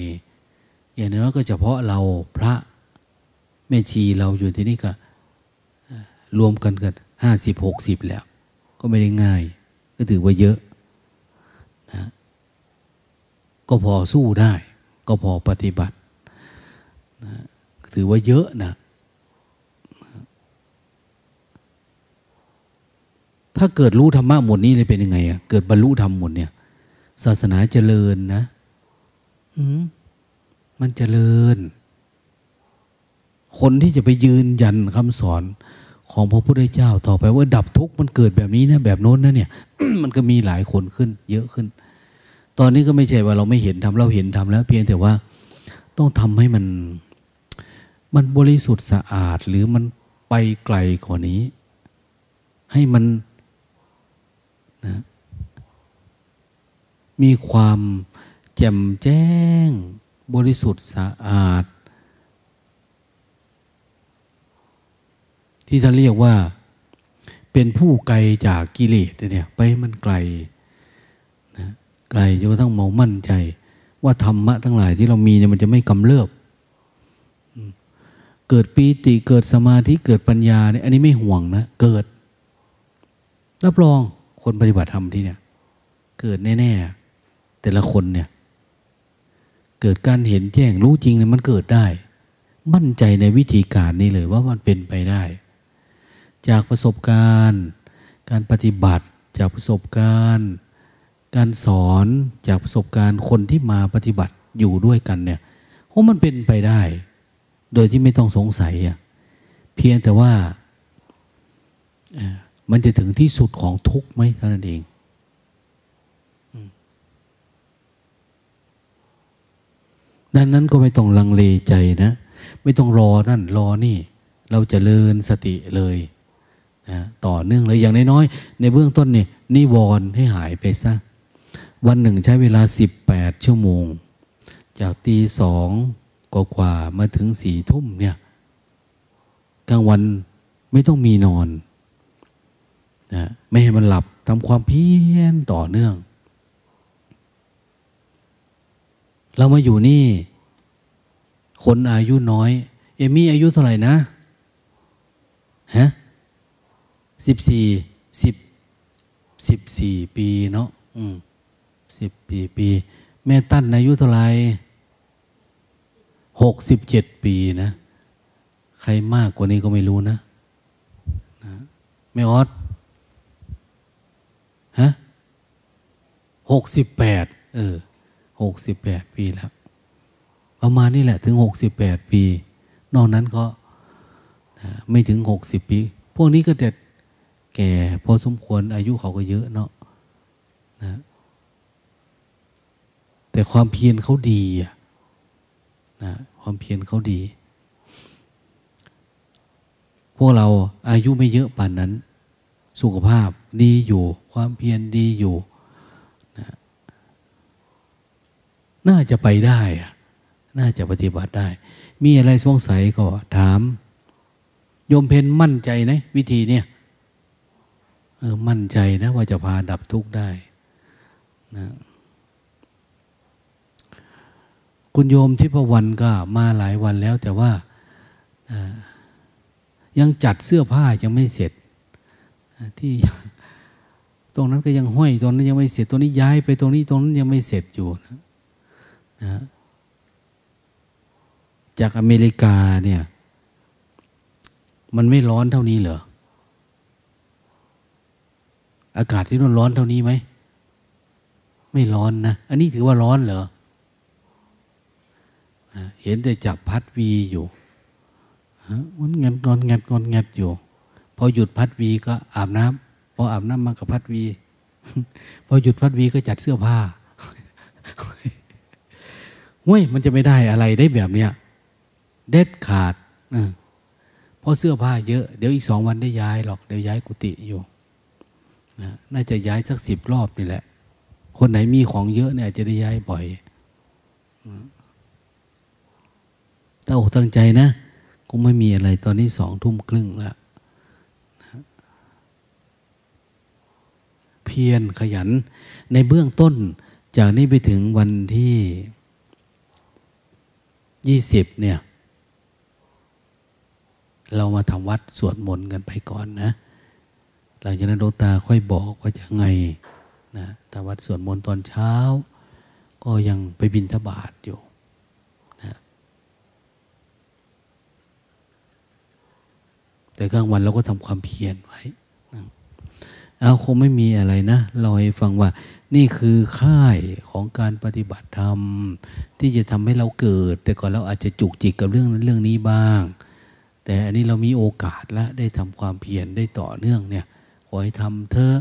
อย่างน้อยก็เฉพาะเราพระแม่ชีเราอยู่ที่นี่ก็ รวมกันกันห้าสิบหกสิบแล้ว ก็ไม่ได้ง่าย ก็ถือว่าเยอะนะก็พอสู้ได้ ก็พอปฏิบัตินะถือว่าเยอะนะ ถ้าเกิดรู้ธรรมะหมดนี้เลยเป็นยังไงอะเกิดบรรลุธรรมหมดเนี่ย ศาสนาเจริญนะมันเจริญ คนที่จะไปยืนยันคำสอนของพระพุทธเจ้าต่อไปว่าดับทุกข์มันเกิดแบบนี้นะแบบโน้นนะเนี่ย มันก็มีหลายคนขึ้น เยอะขึ้น ตอนนี้ก็ไม่ใช่ว่าเราไม่เห็นทำเราเห็นทำแล้ว เพียงแต่ว่าต้องทำให้มัน มันบริสุทธิ์สะอาดหรือมันไปไกลกว่านี้ ให้มันนะ มีความแจ่มแจ้ง บริสุทธิ์สะอาด ที่ท่านเรียกว่า เป็นผู้ไกลจากกิเลสเนี่ย ไปมันไกลนะไกลจนกระทั่งเมามั่นใจ ว่าธรรมะทั้งหลายที่เรามีเนี่ยมันจะไม่กำเริบเกิดปีติเกิดสมาธิเกิดปัญญาเนี่ยอันนี้ไม่ห่วงนะ เกิด รับรองคนปฏิบัติธรรมที่เนี่ย เกิดแน่ ๆ แต่ละคนเนี่ย เกิดการเห็นแจ้งรู้จริงเนี่ยมันเกิดได้ มั่นใจในวิธีการนี้เลยว่ามันเป็นไปได้ จากประสบการณ์ การปฏิบัติจากประสบการณ์ การสอนจากประสบการณ์คนที่มาปฏิบัติอยู่ด้วยกันเนี่ยเพราะมันเป็นไปได้ โดยที่ไม่ต้องสงสัยอะเพียงแต่ว่ามันจะถึงที่สุดของทุกข์ไหมเท่านั้นเอง ดังนั้นก็ไม่ต้องลังเลใจนะ ไม่ต้องรอนั่นรอนี่ เราจะเลินสติเลยนะต่อเนื่องเลยอย่างน้อยๆในเบื้องต้นนี่นิวรณ์ให้หายไปซะวันหนึ่งใช้เวลาสิบแปดชั่วโมง จากตีสองกว่ามาถึงสี่ทุ่มเนี่ยกลางวันไม่ต้องมีนอนนะไม่ให้มันหลับทำความเพียรต่อเนื่อง เรามาอยู่นี่ คนอายุน้อย เอมี่อายุเท่าไหร่นะฮะสิบสี่สิบสิบสี่ปีเนาะอืมสิบปีปี แม่ตั้นอายุเท่าไหร่หกสิบเจ็ดปีนะ ใครมากกว่านี้ก็ไม่รู้นะนะแม่ออสฮะหกสิบแปดเออ หกสิบแปดปีแล้วประมาณนี้แหละถึงหกสิบแปดปี นอกนั้นก็ไม่ถึงหกสิบปี พวกนี้ก็แต่แก่พอสมควรอายุเขาก็เยอะเนาะนะแต่ความเพียรเขาดีนะความเพียรเขาดี พวกเราอายุไม่เยอะป่านนั้น สุขภาพดีอยู่ ความเพียรดีอยู่นะ น่าจะไปได้น่าจะปฏิบัติได้ มีอะไรสงสัยก็ถาม โยมเพนมั่นใจนะวิธีเนี่ยออมั่นใจนะว่าจะพาดับทุกข์ได้นะคุณโยมทิพวันก็มาหลายวันแล้ว แต่ว่ายังจัดเสื้อผ้ายังไม่เสร็จ ที่ตรงนั้นก็ยังห้อยตรงนั้นยังไม่เสร็จตรงนี้ย้ายไปตรงนี้ตรงนั้นยังไม่เสร็จอยู่นะ นะจากอเมริกาเนี่ย มันไม่ร้อนเท่านี้เหรอ อากาศที่นั่นร้อนเท่านี้ไหม ไม่ร้อนนะ อันนี้ถือว่าร้อนเหรอ เห็นแต่จับพัดวีอยู่มันงัดงอนงัดงอนงัดอยู่ พอหยุดพัดวีก็อาบน้ำพออาบน้ำมากับพัดวี พอหยุดพัดวีก็จัดเสื้อผ้า เฮ้ยมันจะไม่ได้อะไรได้แบบเนี้ยเด็ดขาดเพราะเสื้อผ้าเยอะ เดี๋ยวอีกสองวันได้ย้ายหรอก เดี๋ยวย้ายกุฏิอยู่นะน่าจะย้ายสักสิบรอบนี่แหละ คนไหนมีของเยอะเนี่ยจะได้ย้ายบ่อยตั้งอกตั้งใจนะ ก็ไม่มีอะไรตอนนี้สองทุ่มครึ่งแล้วเพียรขยันในเบื้องต้น จากนี้ไปถึงวันที่ ยี่สิบเนี่ย เรามาทำวัดสวดมนต์กันไปก่อนนะหลังจากนั้นดวงตาค่อยบอกว่าจะไงนะทำวัดสวดมนต์ตอนเช้า ก็ยังไปบินทบาทอยู่นะแต่กลางวันเราก็ทำความเพียรไว้นะเอาคงไม่มีอะไรนะเราให้ฟังว่า นี่คือค่ายของการปฏิบัติธรรม ที่จะทำให้เราเกิด แต่ก่อนเราอาจจะจุกจิกกับเรื่องนั้นเรื่องนี้บ้าง แต่อันนี้เรามีโอกาสแล้วได้ทำความเพียรได้ต่อเนื่องเนี่ยขอให้ทำเถอะ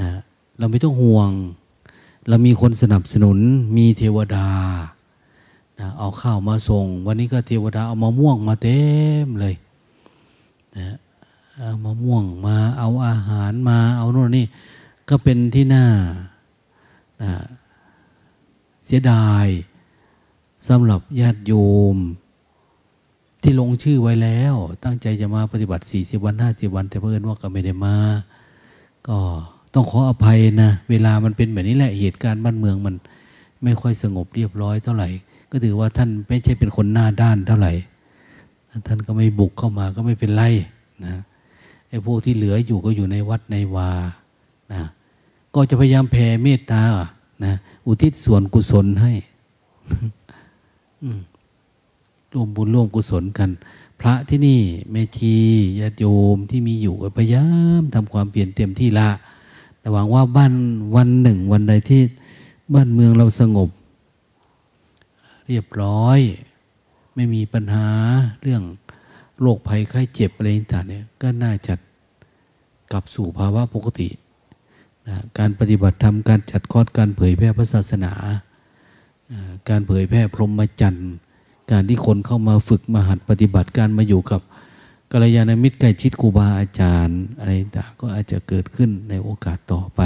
นะเราไม่ต้องห่วง เรามีคนสนับสนุนมีเทวดานะเอาข้าวมาส่ง วันนี้ก็เทวดาเอามาม่วงมาเต็มเลยนะเอามะม่วงมาเอาอาหารมาเอาโน่นนี่ ก็เป็นที่น่าเสียดายสำหรับญาติโยม ที่ลงชื่อไว้แล้ว ตั้งใจจะมาปฏิบัติ 40 วัน50วัน แต่เพื่อนว่าก็ไม่ได้มา ก็ต้องขออภัยนะ เวลามันเป็นแบบนี้แหละเหตุการณ์บ้านเมืองมันไม่ค่อยสงบเรียบร้อยเท่าไหร่ ก็ถือว่าท่านไม่ใช่เป็นคนหน้าด้านเท่าไหร่ ท่านก็ไม่บุกเข้ามาก็ไม่เป็นไรนะไอ้พวกที่เหลืออยู่ก็อยู่ในวัดในวา นะก็จะพยายามแผ่เมตตานะอุทิศส่วนกุศลให้ร่วมบุญร่วมกุศลกัน พระที่นี่แม่ชีญาติโยมที่มีอยู่พยายามทำความเปลี่ยนเต็มที่ละแต่หวังว่าบ้านวันหนึ่งวันใดที่บ้านเมืองเราสงบ เรียบร้อย ไม่มีปัญหาเรื่องโรคภัยไข้เจ็บอะไรต่างเนี่ยก็น่าจะกลับสู่ภาวะปกติ นะการปฏิบัติธรรมการจัดคอร์สการเผยแพร่พระศาสนาการเผยแพร่พรหมจรรย์การที่คนเข้ามาฝึกมาหัดปฏิบัติการมาอยู่กับกัลยาณมิตรใกล้ชิดครูบาอาจารย์อะไรต่างก็อาจจะเกิดขึ้นในโอกาสต่อไป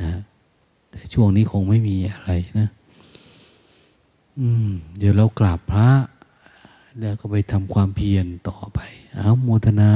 นะแต่ช่วงนี้คงไม่มีอะไรนะเดี๋ยวเรากราบพระ แล้วก็ไปทำความเพียรต่อไป เอาโมทนา